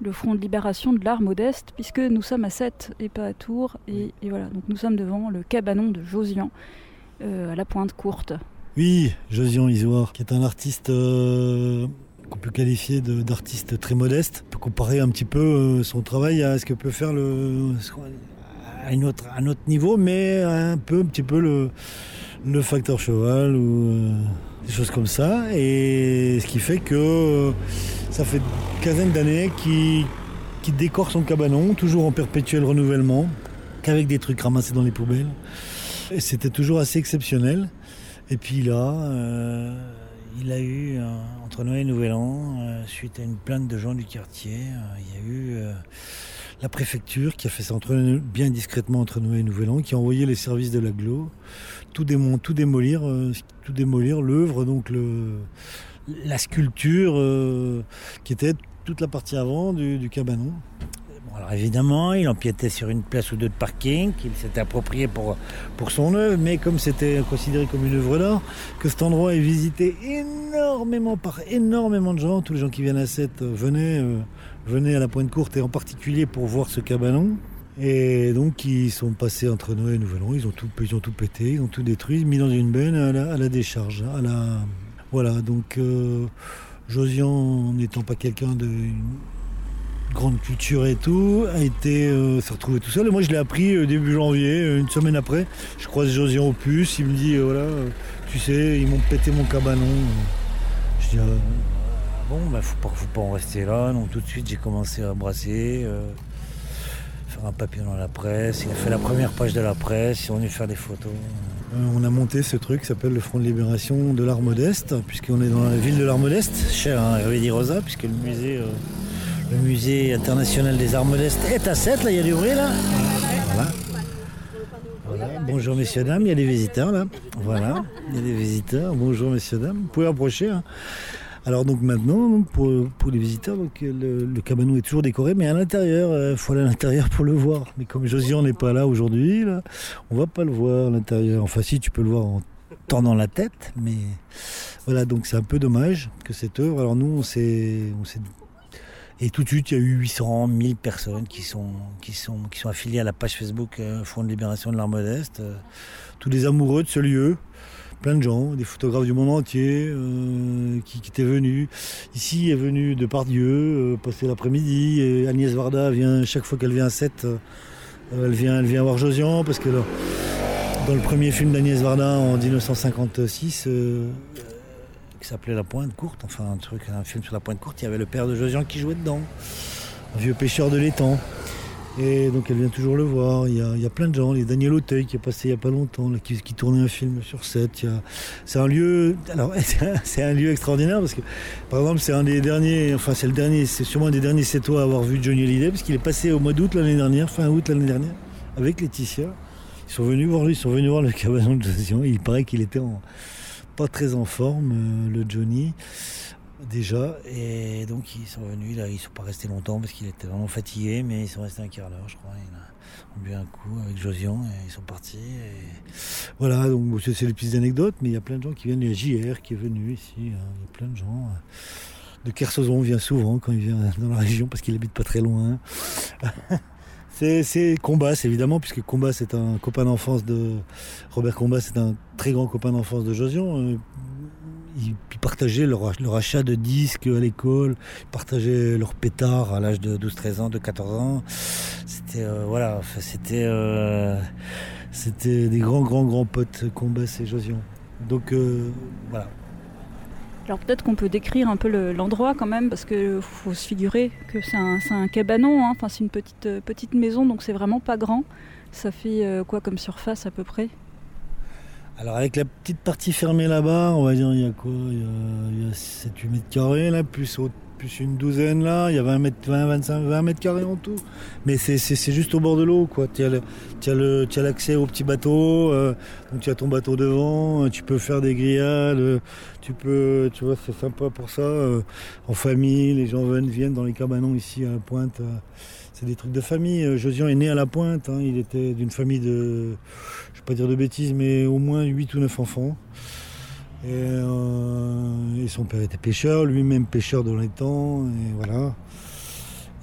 Le Front de libération de l'art modeste, puisque nous sommes à 7 et pas à Tours. Et, et voilà, donc nous sommes devant le cabanon de Josian, euh, à la pointe courte. Oui, Josian Isoire, qui est un artiste euh, qu'on peut qualifier d'artiste très modeste. On peut comparer un petit peu euh, son travail à ce que peut faire le à une autre, un autre niveau, mais un peu, un petit peu le, le facteur cheval ou des choses comme ça. Et ce qui fait que euh, ça fait une quinzaine d'années qu'il décore son cabanon, toujours en perpétuel renouvellement, qu'avec des trucs ramassés dans les poubelles. Et c'était toujours assez exceptionnel. Et puis là, euh, il a eu, euh, entre Noël et Nouvel An, suite à une plainte de gens du quartier, il y a eu la préfecture qui a fait ça bien discrètement entre Noël et Nouvel An, qui a envoyé les services de l'aglo tout, démolir, euh, tout démolir l'œuvre, donc la sculpture euh, qui était toute la partie avant du, cabanon. Alors évidemment, il empiétait sur une place ou deux de parking qu'il s'était approprié pour, son œuvre, mais comme c'était considéré comme une œuvre d'art, que cet endroit est visité énormément par énormément de gens. Tous les gens qui viennent à euh, venaient, euh, venaient à la Pointe Courte et en particulier pour voir ce cabanon. Et donc ils sont passés entre Noël et Nouvel An, ils ont tout, ils ont tout pété, ils ont tout détruit, mis dans une benne à la, décharge. Voilà, donc euh, Josian, n'étant pas quelqu'un de grande culture et tout, a été euh, s'est retrouvé tout seul. Et moi je l'ai appris euh, début janvier, une semaine après. Je croise Josian au puce, il me dit voilà, tu sais, ils m'ont pété mon cabanon. Je dis bon, bah faut pas, faut pas en rester là. Donc tout de suite j'ai commencé à brasser. Un papier dans la presse, il a fait la première page de la presse, ils sont venus faire des photos. Euh, on a monté ce truc qui s'appelle le Front de libération de l'art modeste, puisqu'on est dans la ville de l'art modeste, cher à Di Rosa, puisque le musée, euh, le musée international des arts modestes est à 7, là il y a du bruit là. Voilà. Voilà. Bonjour messieurs, dames, il y a des visiteurs là. Voilà, il y a des visiteurs. Bonjour messieurs, dames. Vous pouvez approcher. hein. Alors donc maintenant, pour, les visiteurs, le, le cabanon est toujours décoré, mais à l'intérieur, il faut aller à l'intérieur pour le voir. Mais comme Josian n'est pas là aujourd'hui, là, on va pas le voir à l'intérieur. Enfin si, tu peux le voir en tendant la tête, mais voilà, donc c'est un peu dommage que cette œuvre. Alors nous, on s'est, et tout de suite, il y a eu 800, 1000 personnes qui sont, qui sont, qui sont affiliées à la page Facebook euh, Front de Libération de l'Art Modeste. euh, tous les amoureux de ce lieu, plein de gens, des photographes du monde entier euh, qui, étaient venus. Ici est venu de Pardieu, euh, passer l'après-midi. Agnès Varda vient, chaque fois qu'elle vient à 7, euh, elle, vient, elle voir Josian parce que dans le premier film d'Agnès Varda en 1956, euh, qui s'appelait La Pointe Courte, enfin un truc, un film sur la Pointe Courte, il y avait le père de Josian qui jouait dedans, un vieux pêcheur de l'étang. Et donc elle vient toujours le voir. Il y a, il y a plein de gens. Il y a Daniel Auteuil qui est passé il n'y a pas longtemps, là, qui, tournait un film sur 7. C'est un lieu. Alors c'est un, lieu extraordinaire parce que par exemple c'est un des derniers, enfin c'est le dernier, c'est sûrement un des derniers Sétois à avoir vu Johnny Hallyday parce qu'il est passé au mois d'août l'année dernière, fin août l'année dernière, avec Laetitia. Ils sont venus voir lui, ils sont venus voir le cabanon de Josian. Il paraît qu'il était en, pas très en forme, euh, le Johnny, déjà. Et donc ils sont venus, là, ils sont pas restés longtemps parce qu'il était vraiment fatigué, mais ils sont restés un quart d'heure, je crois. Ils ont bu un coup avec Josian et ils sont partis. Et... Voilà, donc c'est des petites anecdotes, mais il y a plein de gens qui viennent. Il y a JR qui est venu ici, hein, il y a plein de gens. De Kersozon vient souvent quand il vient dans la région parce qu'il habite pas très loin. C'est Combas évidemment, puisque Combas c'est un copain d'enfance de Robert Combas, c'est un très grand copain d'enfance de Josian. Ils, partageaient leur, ach- leur achat de disques à l'école, ils partageaient leur pétard à l'âge de 12-13 ans, de 14 ans. C'était euh, voilà, c'était euh, c'était des grands grands grands potes Combas et Josian. Donc euh, voilà. Alors peut-être qu'on peut décrire un peu le- l'endroit quand même, parce qu'il faut se figurer que c'est un, cabanon, hein. enfin c'est une petite, petite maison, donc c'est vraiment pas grand. Ça fait quoi comme surface à peu près? Alors avec la petite partie fermée là-bas, on va dire il y a quoi? Il y a, 7-8 mètres carrés là, plus, une douzaine là, il y a 20 mètres, 20, 25, 20 mètres carrés en tout. Mais c'est juste au bord de l'eau quoi. Tu as l'accès au petit bateau, euh, donc tu as ton bateau devant, tu peux faire des grillades, tu peux, tu vois, c'est sympa pour ça. Euh, en famille, les gens viennent, viennent dans les cabanons ici à la pointe. Euh, c'est des trucs de famille. Josian est né à la pointe, hein. il était d'une famille de pas dire de bêtises, mais au moins 8 ou 9 enfants. Euh, et, son père était pêcheur, lui-même pêcheur dans les temps, et voilà.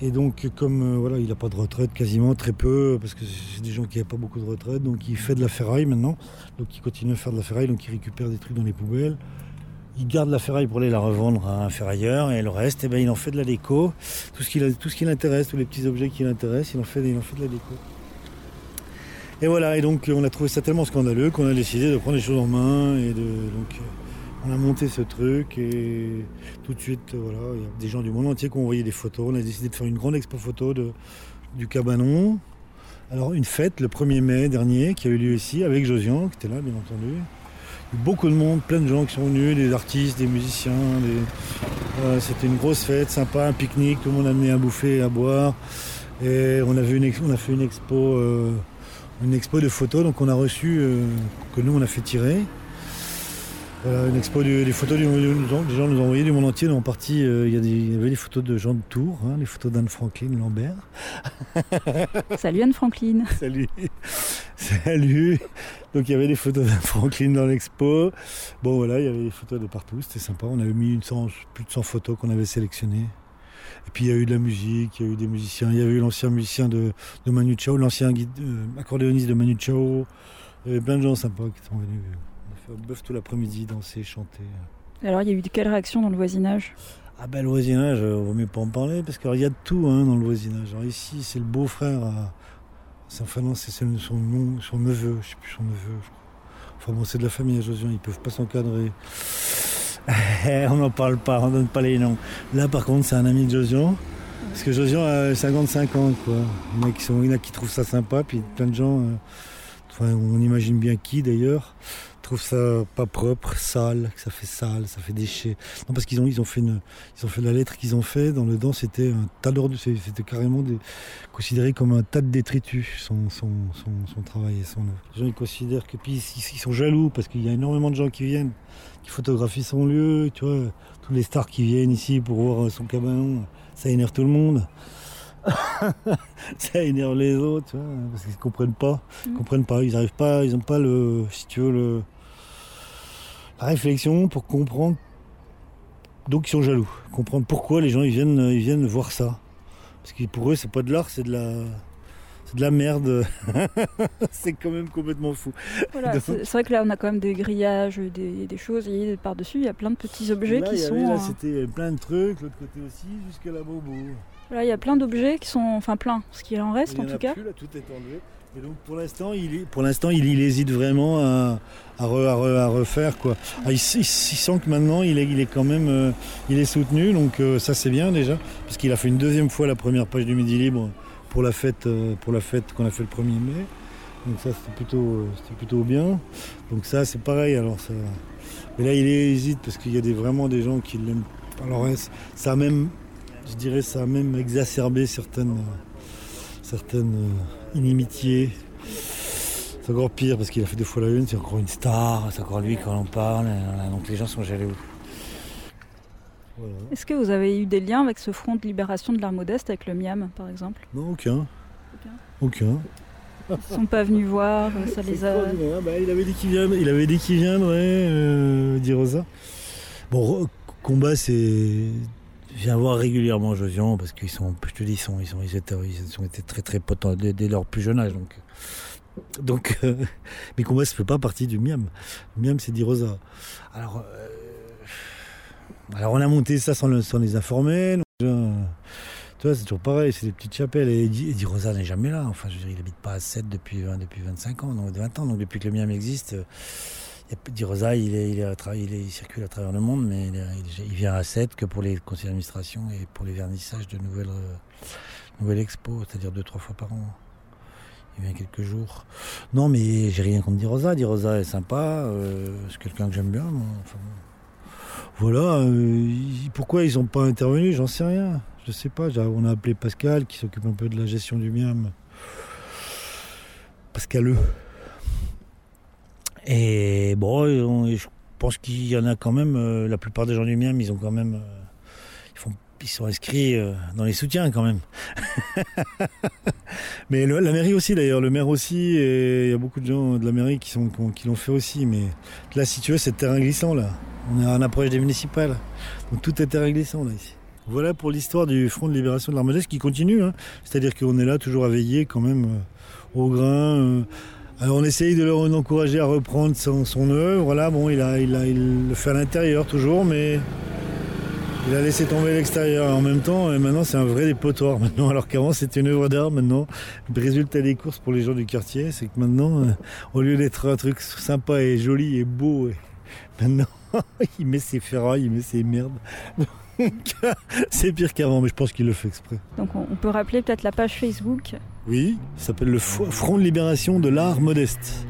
Et donc, comme euh, voilà, il n'a pas de retraite quasiment, très peu, parce que c'est des gens qui n'ont pas beaucoup de retraite, donc il fait de la ferraille maintenant. Donc il continue à faire de la ferraille, donc il récupère des trucs dans les poubelles. Il garde la ferraille pour aller la revendre à un ferrailleur, et le reste, eh ben, il en fait de la déco. Tout ce qui, l'intéresse, tous les petits objets qui l'intéressent, il, en fait, il en fait de la déco. Et voilà, et donc on a trouvé ça tellement scandaleux qu'on a décidé de prendre les choses en main et de donc on a monté ce truc et tout de suite voilà, il y a des gens du monde entier qui ont envoyé des photos. On a décidé de faire une grande expo photo de, du cabanon. Alors une fête le 1er mai dernier qui a eu lieu ici avec Josian qui était là bien entendu. Beaucoup de monde, plein de gens qui sont venus, des artistes, des musiciens. C'était une grosse fête, sympa, un pique-nique, tout le monde a amené à bouffer, à boire. Et on a, fait une expo euh, une expo de photos donc on a reçu, euh, que nous on a fait tirer. une expo des photos des gens nous ont envoyé du monde entier. En partie, euh, il, y avait des photos de gens de Tours, hein, les photos d'Anne Franklin Lambert. Salut Anne Franklin. Salut. Salut. Donc il y avait des photos d'Anne Franklin dans l'expo. Bon voilà, il y avait des photos de partout, c'était sympa. On avait mis une plus de 100 photos qu'on avait sélectionnées. Et puis il y a eu de la musique, il y a eu des musiciens. Il y avait eu l'ancien musicien de, Manu Chao, l'ancien euh, accordéoniste de Manu Chao. Il y avait plein de gens sympas qui sont venus. On a fait un bœuf tout l'après-midi, danser, chanter. Alors il y a eu de quelles réactions dans le voisinage? Ah ben le voisinage, il euh, vaut mieux pas en parler parce qu'il y a de tout hein, dans le voisinage. Alors ici c'est le beau-frère, enfin non c'est son, son neveu, je sais plus son neveu. Enfin bon c'est de la famille à Josian, ils peuvent pas s'encadrer. on n'en parle pas, on donne pas les noms. Là par contre c'est un ami de Josian. Parce que Josian a 55 ans quoi. Il y en a qui, il y a qui trouvent ça sympa, puis plein de gens, euh, on imagine bien qui d'ailleurs, trouve ça pas propre, sale, que ça fait sale, ça fait déchet. Non, parce qu'ils ont, ils ont fait une, ils ont fait la lettre qu'ils ont fait dans le dent, c'était un tas d'ordures, c'était carrément considéré comme un tas de détritus, son, son, son, travail et son œuvre. Les gens ils considèrent que puis ils, sont jaloux parce qu'il y a énormément de gens qui viennent, qui photographient son lieu, tu vois, tous les stars qui viennent ici pour voir son cabanon, ça énerve tout le monde. ça énerve les autres, tu vois, parce qu'ils comprennent pas, ils mm. comprennent pas, ils arrivent pas, ils ont pas le, si tu veux le, réflexion pour comprendre. Donc ils sont jaloux, comprendre pourquoi les gens ils viennent, ils viennent voir ça. Parce que pour eux c'est pas de l'art, c'est de la, c'est de la merde. c'est quand même complètement fou. c'est vrai que là on a quand même des grillages, des, choses, et par-dessus il y a plein de petits objets qui sont. là c'était plein de trucs, l'autre côté aussi, jusqu'à la bobo. Il y a plein d'objets qui sont, enfin plein, ce qu'il en reste en tout cas. tout est enlevé. Et donc pour l'instant, il, pour l'instant, il, hésite vraiment à, refaire quoi. Ah, il, sent que maintenant, il est, il est quand même, euh, il est soutenu, donc euh, ça c'est bien déjà, parce qu'il a fait une deuxième fois la première page du Midi Libre pour la fête, euh, pour la fête qu'on a fait le 1er mai. Donc ça c'était plutôt, c'était plutôt bien. Donc ça c'est pareil. Alors ça, mais là il hésite parce qu'il y a des, vraiment des gens qui l'aiment. Alors ça a même, je dirais, ça a même exacerbé certaines, certaines inimitié. C'est encore pire parce qu'il a fait deux fois la une, c'est encore une star, c'est encore lui quand on parle, donc les gens sont jaloux. Est-ce que vous avez eu des liens avec ce front de libération de l'art modeste, avec le Miam par exemple? Non, aucun. Aucun? Ils ne sont pas venus voir, ça les a. Bah, il avait dit qu'il viendrait, il avait dit qu'il viendrait, euh, dit Rosa. Bon, combat, c'est viens voir régulièrement Josian parce qu'ils sont, je te dis, ils, sont, ils, sont, ils, étaient, ils ont été très très potents dès, leur plus jeune âge. Donc, donc euh, mais combat ça fait pas partie du Miam. Le Miam, c'est Rosa. Alors, euh, alors, on a monté ça sans, les informer. tu vois, c'est toujours pareil, c'est des petites chapelles. Et Eddie, Rosa n'est jamais là. Enfin, je veux dire, il n'habite pas à 7 depuis, depuis 25 ans, donc 20 ans. Donc, depuis que le Miam existe. Di Rosa, il, est, il, il, circule à travers le monde, mais il, vient à 7 que pour les conseils d'administration et pour les vernissages de nouvelles, euh, nouvelles expos, c'est-à-dire deux, trois fois par an. Il vient quelques jours. Non, mais j'ai rien contre Dirosa. Dirosa est sympa. euh, c'est quelqu'un que j'aime bien. voilà. euh, pourquoi ils n'ont pas intervenu J'en sais rien. Je sais pas. On a appelé Pascal qui s'occupe un peu de la gestion du miam. Pascaleux. Et bon, on- je pense qu'il y en a quand même. euh, la plupart des gens du miam, ils ont quand même. Ils, sont inscrits euh, dans les soutiens quand même. Mais la mairie aussi d'ailleurs, le maire aussi, et il y a beaucoup de gens de la mairie qui, sont, qui ont- qui l'ont fait aussi. Mais là, si tu veux, c'est terrain glissant là. On est en approche des municipales. Donc tout est terrain glissant là ici. Voilà pour l'histoire du Front de libération de l'Armadaise qui continue. hein. C'est-à-dire qu'on est là toujours à veiller quand même euh, au grain. euh. Alors on essaye de l'encourager à reprendre son, son œuvre. Là, bon, il, a, il, a, il le fait à l'intérieur toujours, mais il a laissé tomber l'extérieur en même temps. Et maintenant, c'est un vrai dépotoir. Maintenant, alors qu'avant, c'était une œuvre d'art. Maintenant, le résultat des courses pour les gens du quartier, c'est que maintenant, euh, au lieu d'être un truc sympa et joli et beau, et maintenant, il met ses ferrailles, il met ses merdes. Donc, c'est pire qu'avant, mais je pense qu'il le fait exprès. Donc on, peut rappeler peut-être la page Facebook. Oui, ça s'appelle le Front de libération de l'art modeste.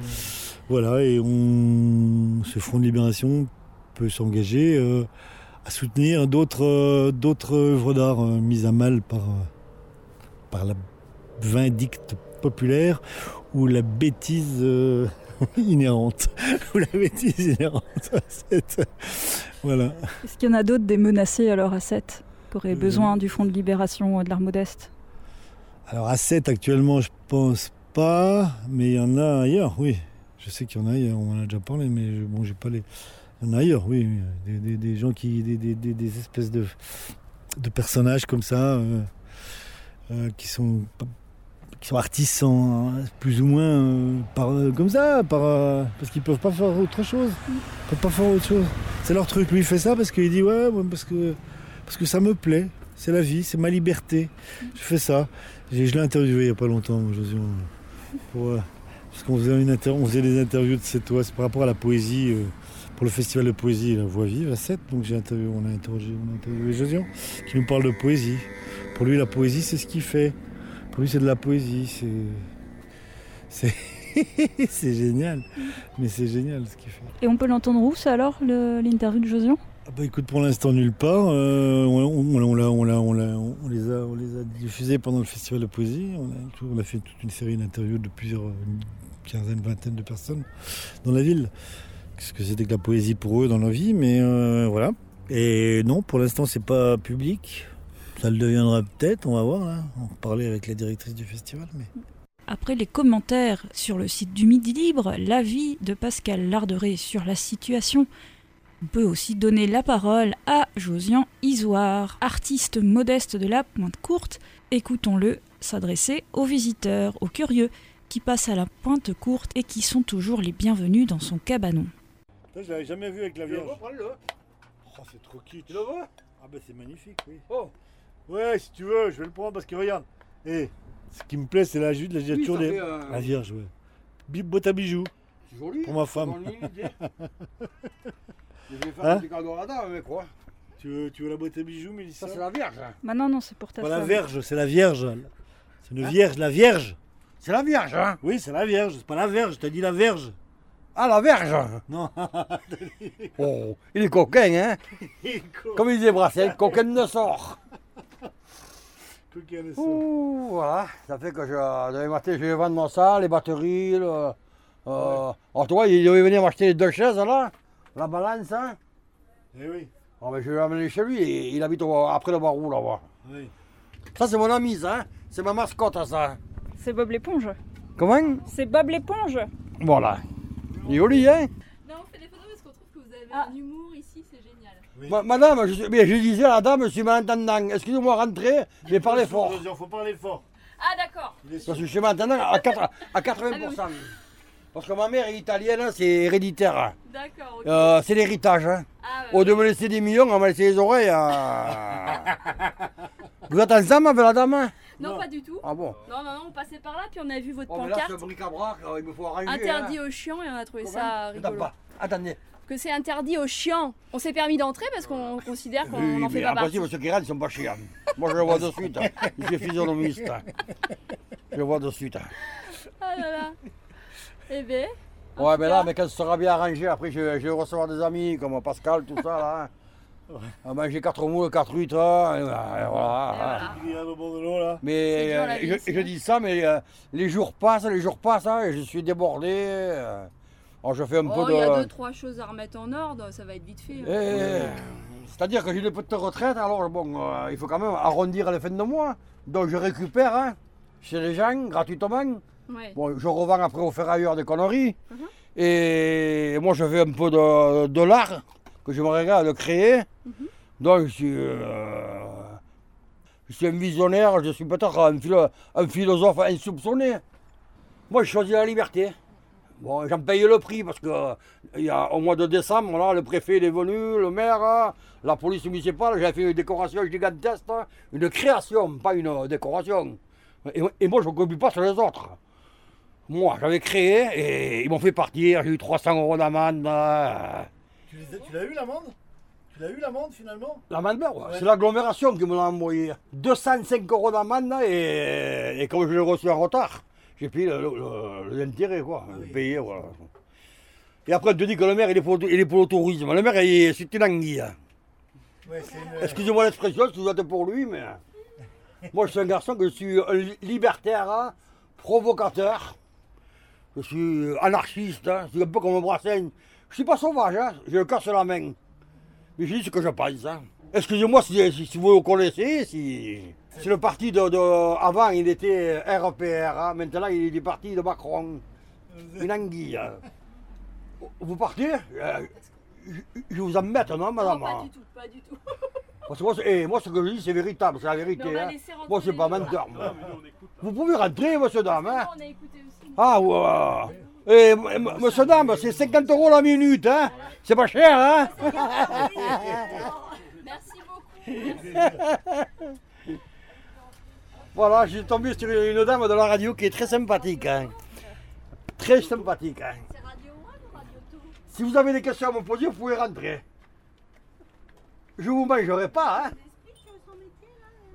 Voilà, et on, ce Front de libération peut s'engager euh, à soutenir d'autres euh, d'autres œuvres d'art euh, mises à mal par, euh, par la vindicte populaire ou la bêtise inhérente. ou la bêtise inhérente. à cette- voilà. Est-ce qu'il y en a d'autres des menacés alors à 7 qui auraient besoin du Front de libération de l'art modeste? Alors à 7 actuellement, je pense pas, mais il y en a ailleurs, oui. Je sais qu'il y en a ailleurs, on en a déjà parlé, mais je- bon, j'ai pas les. Il y en a ailleurs, oui. Des, des- gens qui. Des, des- espèces de, de personnages comme ça, euh, euh, qui sont. qui sont artisans, hein, plus ou moins euh, par, comme ça, par, parce qu'ils peuvent pas faire autre chose. Ils peuvent pas faire autre chose. C'est leur truc. Lui, il fait ça parce qu'il dit ouais, parce que parce que ça me plaît. C'est la vie, c'est ma liberté. Je fais ça. J'ai- Je l'ai interviewé il n'y a pas longtemps, Josion. Pour, parce qu'on faisait, une on faisait des interviews de cette par rapport à la poésie, pour le festival de poésie La Voix Vive à 7. Donc j'ai interviewé, on, a interrogé, on a interviewé Josion, qui nous parle de poésie. Pour lui, la poésie, c'est ce qu'il fait. Pour lui, c'est de la poésie. C'est. C'est. c'est génial. Mais c'est génial ce qu'il fait. Et on peut l'entendre où ça alors, l'interview de Josion Ah bah écoute, pour l'instant nulle part. Euh, on, les a, on les a diffusés pendant le festival de poésie. On a, tout- on a fait toute une série d'interviews de plusieurs, une quinzaine, vingtaine de personnes dans la ville. Ce que c'était que la poésie pour eux dans leur vie, mais euh, voilà. Et non, pour l'instant, c'est pas public. Ça le deviendra peut-être, on va voir. Là. On va parler avec la directrice du festival. Après les commentaires sur le site du Midi Libre, l'avis de Pascal Larderet sur la situation, on peut aussi donner la parole à Josian Isoire, artiste modeste de la Pointe Courte. Écoutons-le s'adresser aux visiteurs, aux curieux qui passent à la Pointe Courte et qui sont toujours les bienvenus dans son cabanon. Ça, je l'avais jamais vu avec la Tu le Vierge. vois, prends-le. Oh, c'est trop kitsch. Tu le vois Ah bah c'est magnifique, oui. Oh. Ouais, si tu veux, je vais le prendre parce que regarde. Et ce qui me plaît, c'est la, ju- la Oui, des... fait, euh, La Vierge, ouais. Bi- boîte à bijoux. C'est joli. Pour ma femme. dans le lit, tiens. Je vais faire Hein un petit cadeau à la dame, mais quoi Tu veux, tu veux la boîte à bijoux, Mélissa Ça, c'est la Vierge. hein. Bah non, non, c'est pour ta Pas la femme. Vierge, c'est la Vierge. C'est une Hein Vierge, la Vierge. C'est la Vierge, hein Oui, c'est la Vierge, c'est pas la Verge, t'as dit la Verge. Ah, la Vierge Non. Oh, il est coquin, hein Comme il disait Brassel, coquin de sort. Coquin de ça. Ouh, voilà, ça fait que je, demain matin, je vais vendre mon ça, les batteries, le... Euh, alors, toi, il devait venir m'acheter les deux chaises, là, la balance, hein Eh oui, Oh, ben, je vais l'amener chez lui, et il habite au- après le barou, là-bas. oui. Ça, c'est mon ami, ça, hein C'est ma mascotte, ça. C'est Bob l'éponge. Comment? C'est Bob l'éponge. Voilà. Il est joli, hein Non, on fait des photos parce qu'on trouve que vous avez Ah. un humour ici, c'est génial. Ma- Madame, je, suis- mais je disais à la dame, je suis malentendant. Excusez-moi, rentrez, mais parlez fort. Faut parler fort. Ah, d'accord. Il Parce que je suis malentendant à, 4 à 80%. Parce que ma mère est italienne, c'est héréditaire. D'accord, ok. Euh, c'est l'héritage. Hein. Ah, Au lieu de me laisser des millions, on m'a laissé les oreilles. hein. Vous êtes ensemble avec la dame hein Non, pas du tout. Ah bon Non, non, non, on passait par là, puis on a vu votre Oh, mais là, pancarte. bric-à-brac, euh, il me faut arranger. Interdit hein. aux chiants et on a trouvé Comment ça Attends, rigolo. pas. Attendez. Que c'est interdit aux chiants. On s'est permis d'entrer parce qu'on considère qu'on Oui, n'en fait mais pas partie. qui rentrent, ils sont pas chiants. Moi, je le vois de suite. hein. Je suis physionomiste. Je le vois de suite. là là. Eh ben. en Ouais, mais là, mais quand ce sera bien arrangé, après, je, je vais recevoir des amis comme Pascal, tout ça, là. À manger quatre moules, quatre huîtres, hein, et voilà. Il. Mais euh, la je, dis ça, mais euh, les jours passent, les jours passent, hein, et je suis débordé. euh. alors je fais un Oh, peu il de. y a deux, trois choses à remettre en ordre, ça va être vite fait. hein. Eh, C'est-à-dire que j'ai une petite retraite, alors bon, euh, il faut quand même arrondir les fins de mois. Donc je récupère hein, chez les gens gratuitement. Ouais. Bon, je revends après au ferrailleur des conneries. Mhm. Et moi, je fais un peu de, de l'art que je me régale de créer. Mhm. Donc, je suis, euh, je suis un visionnaire, je suis peut-être un, philo- un philosophe insoupçonné. Moi, je choisis la liberté. Bon, j'en paye le prix parce que il y a, au mois de décembre, là, le préfet il est venu, le maire, la police municipale, j'ai fait une décoration gigantesque, une création, pas une décoration. Et, et moi, je ne copie pas sur les autres. Moi, j'avais créé et ils m'ont fait partir, j'ai eu 300 euros d'amende. Tu les as- tu l'as eu l'amende? Tu l'as eu l'amende finalement? L'amende, ben, ouais, Ouais. c'est l'agglomération qui me l'a envoyé. 205 euros d'amende et, et comme je l'ai reçu en retard, j'ai payé le- le- le- l'intérêt, quoi. Payé, voilà. Et après, on te dit que le maire, il est pour, il est pour le tourisme. Le maire, il- c'est une anguille. Ouais, c'est une- Excusez-moi l'expression, je vous êtes pour lui, mais. Moi, je suis un garçon que je suis un li- libertaire, hein, provocateur. Je suis anarchiste, hein, je suis un peu comme Brassens. Je suis pas sauvage, hein, j'ai le cœur sur la main. Mais je dis ce que je pense. Hein. Excusez-moi si, si- si vous connaissez, si. C'est le parti de, de- Avant, il était RPR, hein, maintenant, il est du parti de Macron. Une anguille. hein. Vous partez? Euh, je, je vous embête, non, madame? Non, pas hein du tout, pas du tout. parce que moi, eh, moi, ce que je dis, c'est véritable, c'est la vérité. Hein. Moi, c'est pas menteur. moi. Vous pouvez rentrer, monsieur dame. Hein. On a écouté aussi. Ah, ouais. Eh, monsieur dame, c'est 50 euros la minute. Hein. C'est pas cher, hein. Merci beaucoup. voilà, j'ai tombé sur une dame de la radio qui est très sympathique. hein. Très sympathique. hein. C'est Radio One ou Radio 2 Si vous avez des questions à me poser, vous pouvez rentrer. Je vous mangerai pas, hein.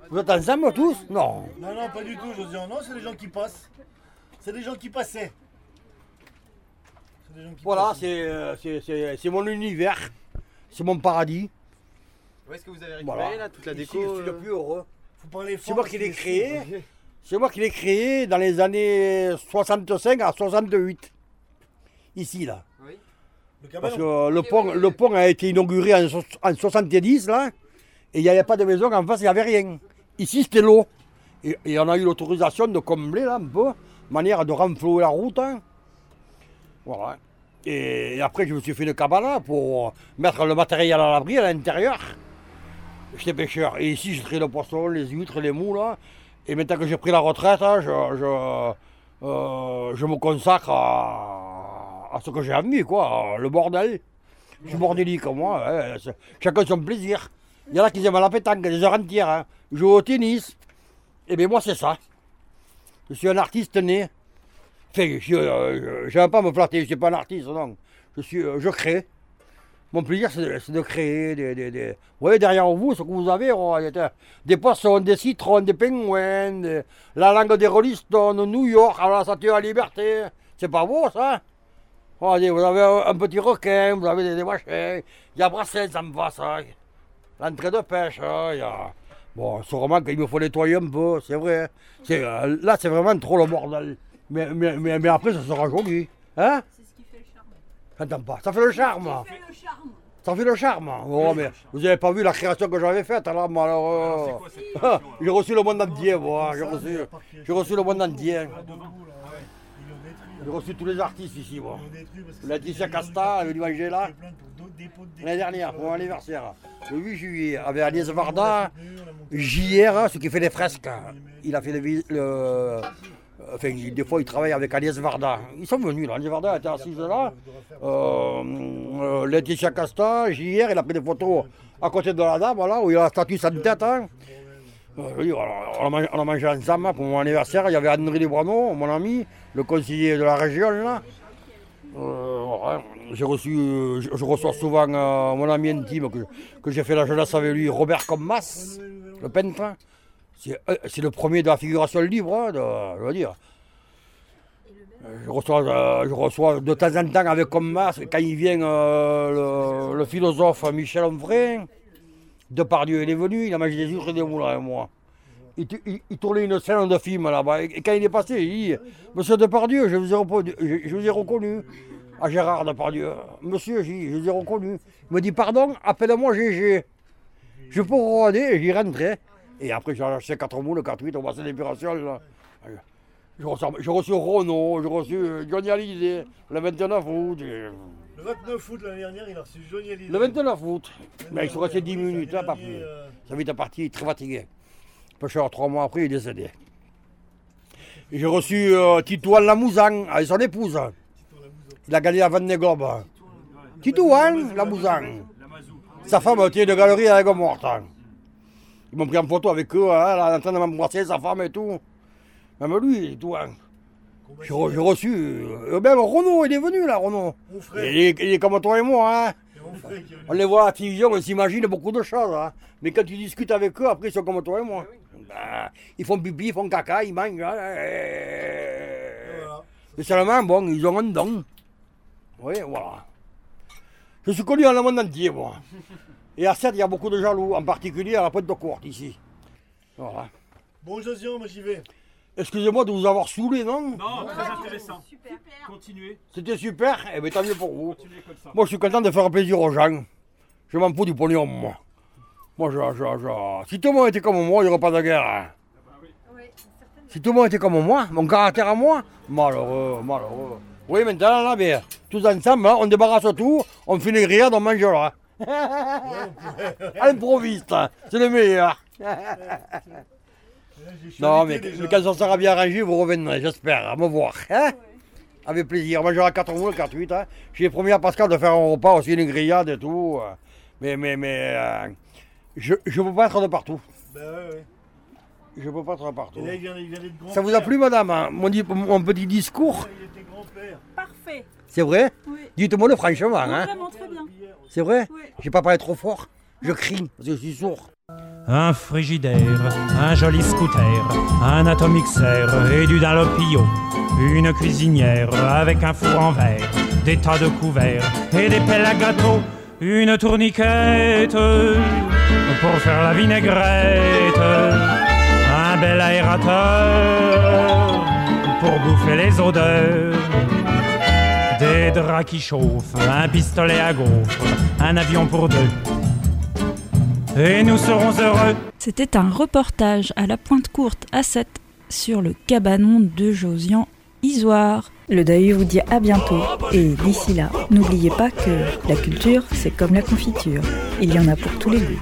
Vous êtes ensemble tous? Non. Non, non, pas du tout, Josiane. Non, c'est des gens qui passent. C'est des gens qui passaient. Gens qui Voilà, c'est euh, c'est- mon univers. C'est mon paradis. Où est-ce que vous avez récupéré Voilà. là toute la Ici, déco je suis le euh, plus heureux. Faut parler C'est moi qui l'ai créé. C'est moi qui l'ai créé dans les années 65 à 68. Ici, là. Oui. Parce que le pont, le pont a été inauguré en, so- en 70, là. Et il n'y avait pas de maison, en face, il n'y avait rien. Ici, c'était l'eau. Et, et on a eu l'autorisation de combler, là, un peu. Manière de renflouer la route. hein. Voilà. Et, après, je me suis fait une cabane pour mettre le matériel à l'abri à l'intérieur. J'étais pêcheur. Et ici, je trie le poisson, les huîtres, les moules. là. Et maintenant que j'ai pris la retraite, hein, je, je, euh, je me consacre à, à ce que j'ai envie, quoi. Le bordel. Je suis bordélique, moi. hein, Chacun son plaisir. Il y en a qui aiment la pétanque des heures entières. Hein. Jouer au tennis. Et bien moi, c'est ça. Je suis un artiste né. Je ne vais pas me flatter, je ne suis pas un artiste, non. Je, suis, euh, je crée. Mon plaisir, c'est de, créer des, des- Vous voyez, derrière vous, ce que vous avez, des- poissons, des citrons, des pingouins, la langue des Rolling Stones, New York, alors la statue de la liberté. C'est pas beau, ça Regardez, vous avez un, petit requin, vous avez des, des machins. Il y a Brassens en face, hein. l'entrée de pêche. hein, Il y a... Bon, sûrement qu'il me faut nettoyer un peu, c'est vrai. C'est, euh, là, c'est vraiment trop le bordel. Mais, mais, mais, mais après, ça sera joli. Hein? C'est ce qui fait le charme. J'entends pas. Ça fait le charme. Ça fait le charme. Ça fait le charme. Oh, mais vous avez pas vu la création que j'avais faite, alors, moi, alors, euh, J'ai reçu le monde entier, moi. J'ai reçu, j'ai reçu le monde entier. J'ai reçu tous les artistes ici, moi. Laetitia Casta, le dimanche là. L'année dernière, pour mon anniversaire. Le 8 juillet, avec Agnès Varda, JR, ce qui fait les fresques. Il a fait le. le- Enfin, des fois, il travaille avec Agnès Varda. Ils sont venus, là. Agnès Varda était assise là. Euh, euh, Laetitia Casta, JR, il a pris des photos à côté de la dame, où il a la statue sans tête. hein. Euh, on, a mangé, ensemble pour mon anniversaire. Il y avait André Librano, mon ami, le conseiller de la région. Là. Euh. J'ai reçu, je, reçois souvent mon ami intime que, que j'ai fait la jeunesse avec lui, Robert Commas, le peintre. C'est euh, c'est le premier de la figuration libre, hein, de, je veux dire. Je reçois, euh, je reçois de temps en temps avec comme masque, quand il vient euh, le, philosophe Michel Onfray, Depardieu, il est venu, il a mangé des huîtres et des moulins moi. Il, il- tournait une scène de film là-bas. Et quand il est passé, il dit Monsieur Depardieu, je vous ai, reconnu, je, vous ai reconnu. À Gérard Depardieu. Monsieur, je vous ai reconnu. Il me dit Pardon, appelle-moi GG. Je peux regarder, j'y rentrais. Et après, j'ai acheté 4 moules, 4 8 au bassin d'épuration. là. J'ai reçu, j'ai reçu Renault, j'ai reçu euh, Johnny Hallyday, le 29 août. et- Le 29 août l'année dernière, il a reçu Johnny Hallyday. Le 29 août. Mais il sont restés 10 minutes, hein, pas plus. Ça vite parti, il est très fatigué. Pêcheur, trois mois après, il est décédé. J'ai reçu euh, Titouan Lamouzan avec son épouse. Il a gagné la Vente des Globes. Titouan Lamouzan. Sa femme était de galerie avec morte. Ils m'ont pris en photo avec eux, hein, là, en train de m'embrasser, sa femme et tout. Même lui, Titouan. J'ai re- j'ai reçu. euh, même Renaud, il est venu là, Renaud. Il est, il est comme toi et moi. Hein. On les voit à la télévision, on s'imagine beaucoup de choses. hein. Mais quand tu discutes avec eux, après, ils sont comme toi et moi. Ben, ils font pipi, ils font caca, ils mangent. hein, et- Mais seulement, bon, ils ont un don. Oui, voilà. Je suis connu dans le monde entier, moi. Et à 7, il y a beaucoup de jaloux, en particulier à la pointe de courte, ici. Voilà. Bon, Josian, moi j'y vais. Excusez-moi de vous avoir saoulé, non Non, très intéressant. Continuez. C'était super, et bien tant mieux pour vous. Continuez comme ça. Moi, je suis content de faire plaisir aux gens. Je m'en fous du pognon, moi. Moi, je, je, je- Si tout le monde était comme moi, il n'y aurait pas de guerre. hein. Si tout le monde était comme moi, mon caractère à moi, malheureux, malheureux. Oui, maintenant, là, bien, tous ensemble, hein, on débarrasse tout, on fait une grillade, on mange là. À l'improviste, hein, c'est le meilleur. Non, mais, mais quand ça sera bien arrangé, vous reviendrez, j'espère, à me voir. Hein Avec plaisir. Moi, j'aurai 4 moules, 4 8. Hein. J'ai promis à Pascal de faire un repas aussi, une grillade et tout. euh. Mais, mais, mais, euh, je ne peux pas être de partout. Ben ouais, ouais. Je ne peux pas être de partout. Et là, il vient, il vient d'être grand Ça vous a plu, madame, hein, mon, petit discours? Il était grand-père. Parfait. C'est vrai? Oui. Dites-moi le franchement. Hein. Vraiment très bien. C'est vrai Oui. J'ai pas parlé trop fort. Je crie parce que je suis sourd. Un frigidaire, un joli scooter, un atomixer et du dalopio, une cuisinière avec un four en verre, des tas de couverts et des pelles à gâteau, une tourniquette pour faire la vinaigrette, un bel aérateur pour bouffer les odeurs, des draps qui chauffent, un pistolet à gaufres, un avion pour deux. Et nous serons heureux. C'était un reportage à la pointe courte à 7 sur le cabanon de Josian Isoire. Le Deuil vous dit à bientôt et d'ici là, n'oubliez pas que la culture, c'est comme la confiture. Il y en a pour tous les goûts.